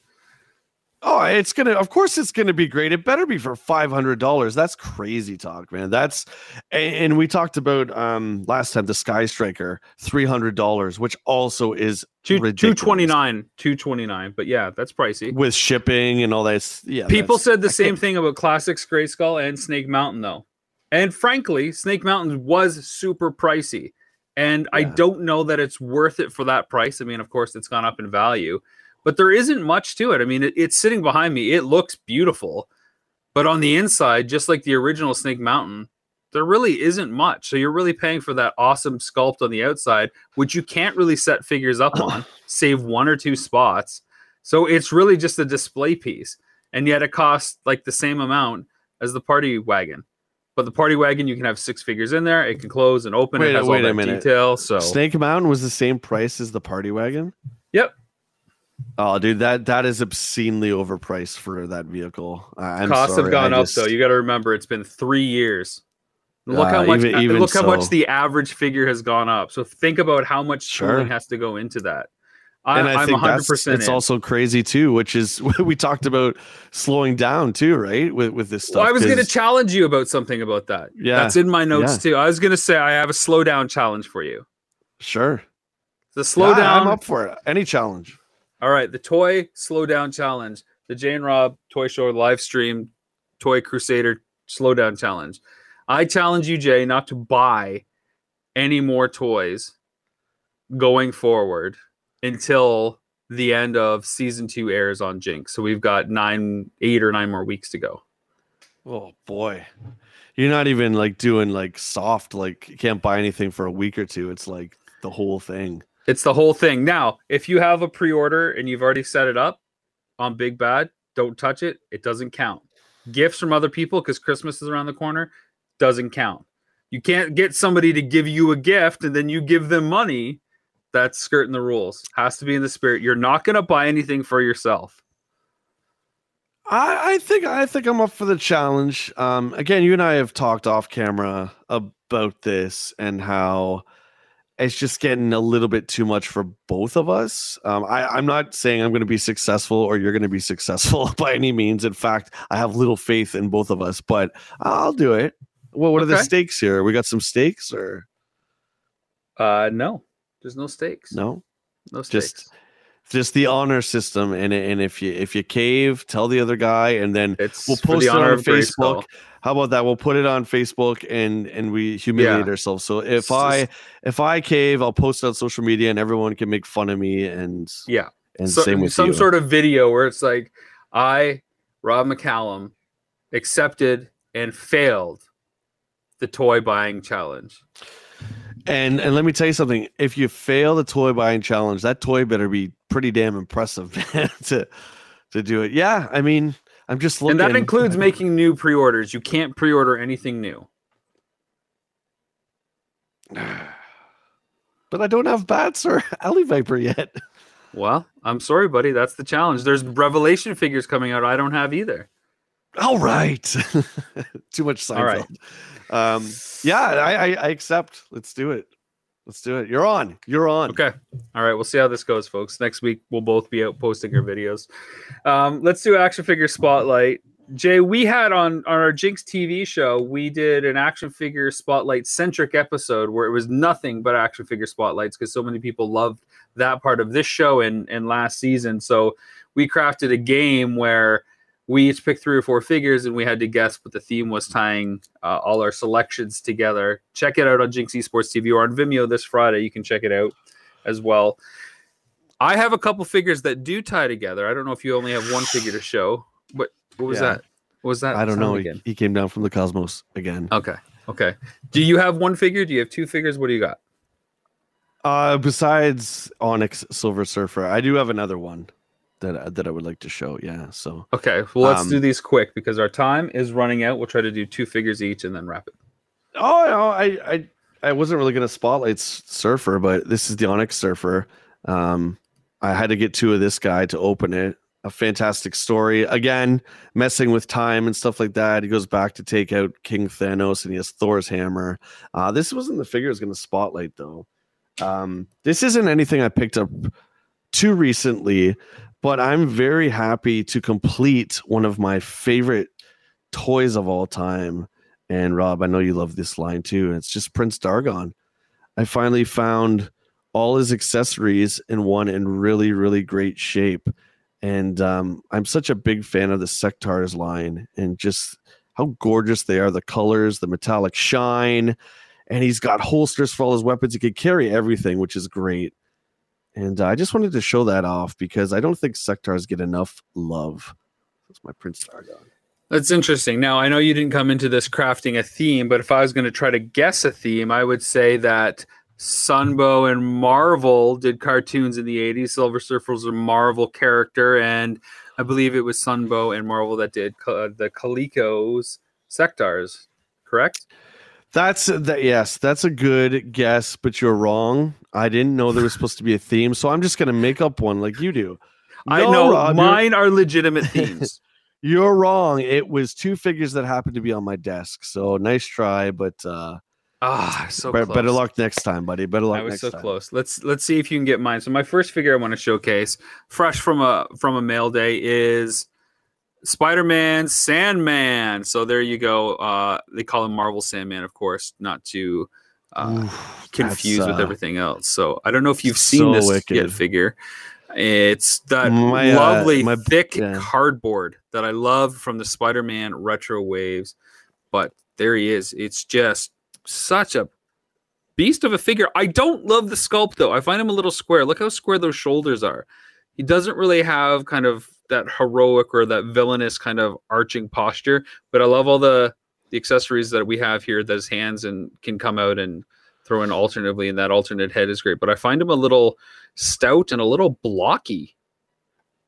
Oh, it's gonna. Of course, it's gonna be great. It better be for five hundred dollars. That's crazy talk, man. That's and we talked about um last time the Sky Striker three hundred dollars, which also is two twenty nine, two twenty nine. But yeah, that's pricey with shipping and all that. Yeah, people said the same thing about Classics Grayskull and Snake Mountain though, and frankly, Snake Mountain was super pricey. And yeah. I don't know that it's worth it for that price. I mean, of course, it's gone up in value, but there isn't much to it. I mean, it, it's sitting behind me. It looks beautiful, but on the inside, just like the original Snake Mountain, there really isn't much. So you're really paying for that awesome sculpt on the outside, which you can't really set figures up on, save one or two spots. So it's really just a display piece. And yet it costs like the same amount as the party wagon. But the party wagon, you can have six figures in there. It can close and open. Wait, it has wait all that minute. detail. So Snake Mountain was the same price as the party wagon. Yep. Oh, dude, that that is obscenely overpriced for that vehicle. I'm Costs sorry, have gone I up just... though. You got to remember, it's been three years. Look uh, how much. Even, even look so. how much the average figure has gone up. So think about how much sure. has to go into that. I, and I am think 100% that's, it's in. also crazy too, which is we talked about slowing down too, right? With with this stuff. Well, I was going to challenge you about something about that. Yeah, that's in my notes yeah. too. I was going to say I have a slow down challenge for you. Sure. The slow yeah, down. I'm up for it. Any challenge. All right, the toy slow down challenge, the Jay and Rob Toy Show live stream, Toy Crusader slow down challenge. I challenge you, Jay, not to buy any more toys going forward until the end of season two airs on GINX. So we've got nine, eight or nine more weeks to go. Oh boy. You're not even like doing like soft, like you can't buy anything for a week or two. It's like the whole thing. It's the whole thing. Now, if you have a pre order and you've already set it up on Big Bad, don't touch it. It doesn't count. Gifts from other people because Christmas is around the corner doesn't count. You can't get somebody to give you a gift and then you give them money that's skirting the rules. Has to be in the spirit. You're not going to buy anything for yourself. I, I think I think I'm up for the challenge. Um, again, you and I have talked off camera about this and how it's just getting a little bit too much for both of us. Um, I, I'm not saying I'm going to be successful or you're going to be successful by any means. In fact, I have little faith in both of us, but I'll do it. Well, what okay. are the stakes here? We got some stakes or? Uh, no, there's no stakes. No, no stakes. Just just the honor system and and if you if you cave tell the other guy and then it's we'll post it on facebook how about that we'll put it on facebook and and we humiliate yeah. ourselves so if i if i cave i'll post it on social media and everyone can make fun of me and yeah and so, same with some you. sort of video where it's like i rob mccallum accepted and failed the toy buying challenge and and let me tell you something. If you fail the toy buying challenge, that toy better be pretty damn impressive to to do it. Yeah, I mean, I'm just looking. And that includes making new pre-orders. You can't pre-order anything new. But I don't have bats or alley viper yet. Well, I'm sorry, buddy. That's the challenge. There's revelation figures coming out. I don't have either. All right. Too much Seinfeld. All right. Um, yeah, I, I, I accept. Let's do it. Let's do it. You're on. You're on. Okay. All right. We'll see how this goes, folks. Next week we'll both be out posting our videos. Um, let's do action figure spotlight. Jay, we had on, on our GINX TV show, we did an action figure spotlight centric episode where it was nothing but action figure spotlights because so many people loved that part of this show and, and last season. So we crafted a game where we each picked three or four figures and we had to guess what the theme was tying uh, all our selections together. Check it out on GINX Esports TV or on Vimeo this Friday. You can check it out as well. I have a couple figures that do tie together. I don't know if you only have one figure to show. What what was yeah. that? What was that? I don't know. Again? He came down from the cosmos again. Okay. Okay. Do you have one figure? Do you have two figures? What do you got? Uh, besides Onyx Silver Surfer, I do have another one that that I would like to show. Yeah. So okay, well let's um, do these quick because our time is running out. We'll try to do two figures each and then wrap it. Oh no, I I I wasn't really gonna spotlight Surfer, but this is the Onyx Surfer. Um, I had to get two of this guy to open it. A fantastic story. Again, messing with time and stuff like that. He goes back to take out King Thanos and he has Thor's hammer. Uh, this wasn't the figure I was going to spotlight though. Um, this isn't anything I picked up too recently, but I'm very happy to complete one of my favorite toys of all time. And Rob, I know you love this line too. It's just Prince Dargon. I finally found all his accessories in one in really, really great shape. And um, I'm such a big fan of the Sectaurs line and just how gorgeous they are the colors, the metallic shine. And he's got holsters for all his weapons. He could carry everything, which is great. And uh, I just wanted to show that off because I don't think Sectaurs get enough love. That's my Prince Dargon. That's interesting. Now, I know you didn't come into this crafting a theme, but if I was going to try to guess a theme, I would say that Sunbow and Marvel did cartoons in the 80s. Silver Surfer was a Marvel character, and I believe it was Sunbow and Marvel that did uh, the Coleco's Sectaurs, correct? That's that. Yes, that's a good guess, but you're wrong. I didn't know there was supposed to be a theme, so I'm just gonna make up one like you do. No, I know Rob, mine are legitimate themes. you're wrong. It was two figures that happened to be on my desk. So nice try, but uh Ah, so better, better, luck next time, buddy. Better luck. I was so time. close. Let's let's see if you can get mine. So my first figure I want to showcase, fresh from a from a mail day, is Spider-Man, Sandman. So there you go. Uh, they call him Marvel Sandman, of course, not to uh, Oof, confuse uh, with everything else. So I don't know if you've seen so this wicked. yet figure. It's that my, uh, lovely my, thick yeah. cardboard that I love from the Spider-Man retro waves. But there he is. It's just such a beast of a figure. I don't love the sculpt though. I find him a little square. Look how square those shoulders are. He doesn't really have kind of that heroic or that villainous kind of arching posture. But I love all the the accessories that we have here. That his hands and can come out and throw in alternatively, and that alternate head is great. But I find him a little stout and a little blocky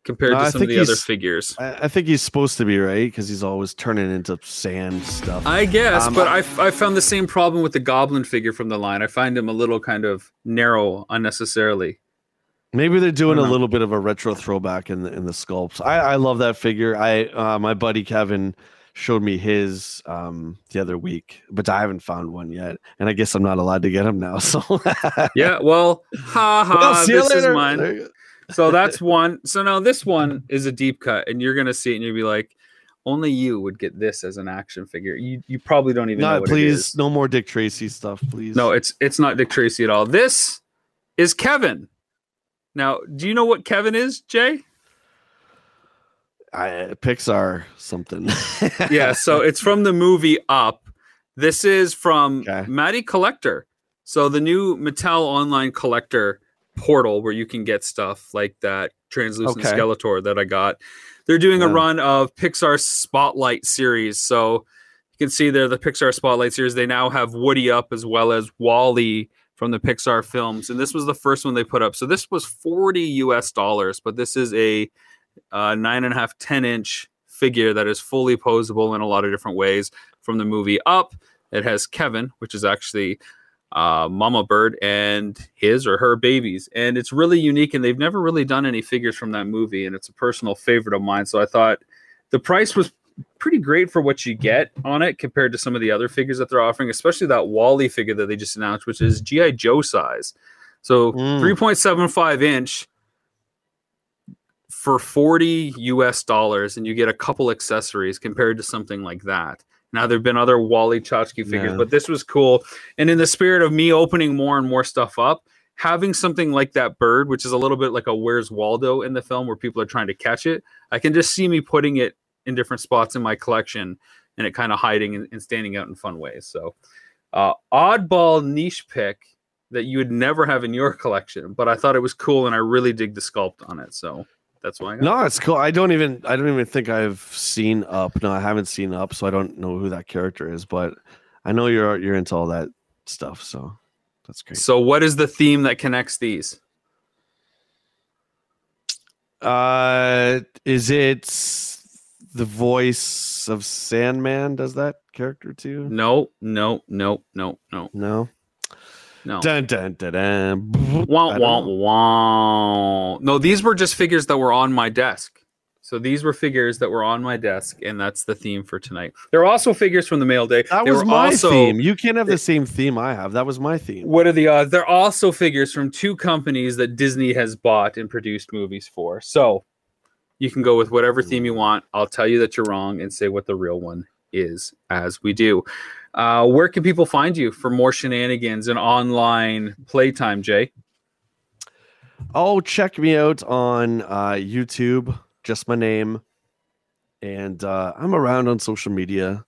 compared no, to some of the other figures. I, I, think he's supposed to be right because he's always turning into sand stuff. I guess, um, but I, I found the same problem with the Goblin figure from the line. I find him a little kind of narrow unnecessarily. Maybe they're doing a little bit of a retro throwback in the in the sculpts. I, I love that figure. I uh, my buddy Kevin showed me his um the other week, but I haven't found one yet. And I guess I'm not allowed to get him now. So yeah, well, ha ha. Well, this is mine so that's one. So now this one is a deep cut, and you're gonna see it, and you'll be like, only you would get this as an action figure. You you probably don't even no, know. please, no more Dick Tracy stuff, please. No, it's it's not Dick Tracy at all. This is Kevin. Now, do you know what Kevin is, Jay? I, Pixar something. yeah, so it's from the movie Up. This is from okay. Matty Collector. So the new Mattel online collector portal where you can get stuff like that translucent okay. Skeletor that I got. They're doing yeah. a run of Pixar Spotlight series. So you can see there the Pixar Spotlight series. They now have Woody up as well as WALL-E from the Pixar films. And this was the first one they put up. So this was 40 US dollars, but this is a uh, nine and a half, 10 inch figure that is fully posable in a lot of different ways from the movie Up. It has Kevin, which is actually uh, Mama Bird and his or her babies. And it's really unique, and they've never really done any figures from that movie, and it's a personal favorite of mine. So I thought the price was pretty great for what you get on it compared to some of the other figures that they're offering, especially that WALL-E figure that they just announced, which is G.I. Joe size. So mm. 3.75 inch for 40 US dollars, and you get a couple accessories compared to something like that. Now there've been other WALL-E Chachki figures, yeah. but this was cool. And in the spirit of me opening more and more stuff up, having something like that bird, which is a little bit like a Where's Waldo in the film, where people are trying to catch it, I can just see me putting it in different spots in my collection, and it kind of hiding and, and, standing out in fun ways. So, uh, oddball niche pick that you would never have in your collection, but I thought it was cool, and I really dig the sculpt on it. So that's why. no, it's cool. I don't even. I don't even think I've seen Up. No, I haven't seen Up, so I don't know who that character is. But I know you're you're into all that stuff, so that's great. So, what is the theme that connects these? Uh, is it the voice of Sandman? Does that character too? No, no, no, no, no, no. No. Dun, dun, dun, dun. Wah, wah, wah. No, these were just figures that were on my desk. So these were figures that were on my desk, and that's the theme for tonight. There are also figures from the mail day. That they was my also, theme. You can't have the same theme I have. That was my theme. What are the odds? There are also figures from two companies that Disney has bought and produced movies for. So you can go with whatever theme you want. I'll tell you that you're wrong and say what the real one is as we do. Uh, where can people find you for more shenanigans and online playtime, Jay? Oh, check me out on uh, YouTube, just my name. And uh, I'm around on social media.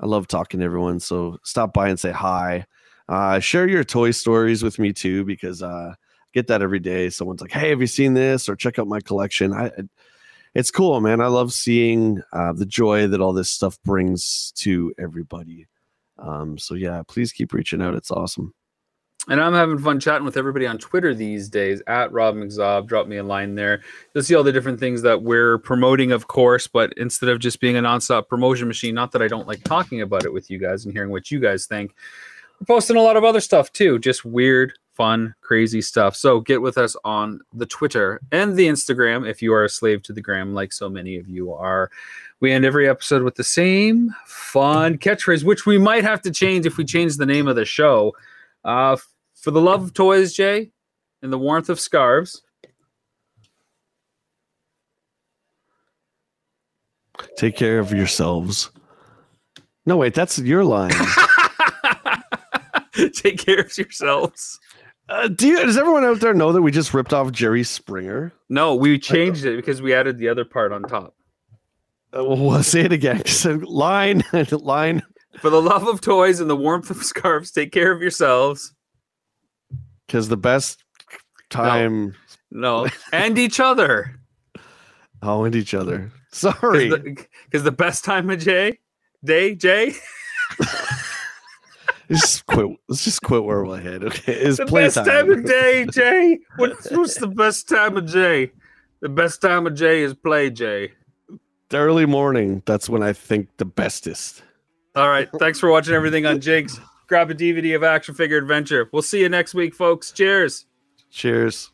I love talking to everyone. So stop by and say hi. Uh, share your toy stories with me too, because uh, I get that every day. Someone's like, "Hey, have you seen this?" or "Check out my collection." I, it's cool, man. I love seeing uh, the joy that all this stuff brings to everybody. Um, so yeah, please keep reaching out. It's awesome. And I'm having fun chatting with everybody on Twitter these days at Rob McZob. Drop me a line there. You'll see all the different things that we're promoting, of course, but instead of just being a nonstop promotion machine, not that I don't like talking about it with you guys and hearing what you guys think, we're posting a lot of other stuff too, just weird, fun, crazy stuff. So get with us on the Twitter and the Instagram if you are a slave to the gram, like so many of you are. We end every episode with the same fun catchphrase, which we might have to change if we change the name of the show. Uh, for the love of toys, Jay, and the warmth of scarves. Take care of yourselves. No, wait, that's your line. Take care of yourselves. Uh, do you, does everyone out there know that we just ripped off Jerry Springer? No, we changed it because we added the other part on top. Uh, well, say it again. So line, line. For the love of toys and the warmth of scarves, take care of yourselves. Because the best time. No. no. and each other. Oh, and each other. Sorry. Because the, the, best time of Jay, day, Jay. Just quit. Let's just quit where we're head. Okay, it's the best time. time of day, Jay. What's, what's the best time of day? The best time of Jay is play Jay. The early morning, that's when I think the bestest. All right. Thanks for watching everything on GINX. Grab a DVD of Action Figure Adventure. We'll see you next week, folks. Cheers. Cheers.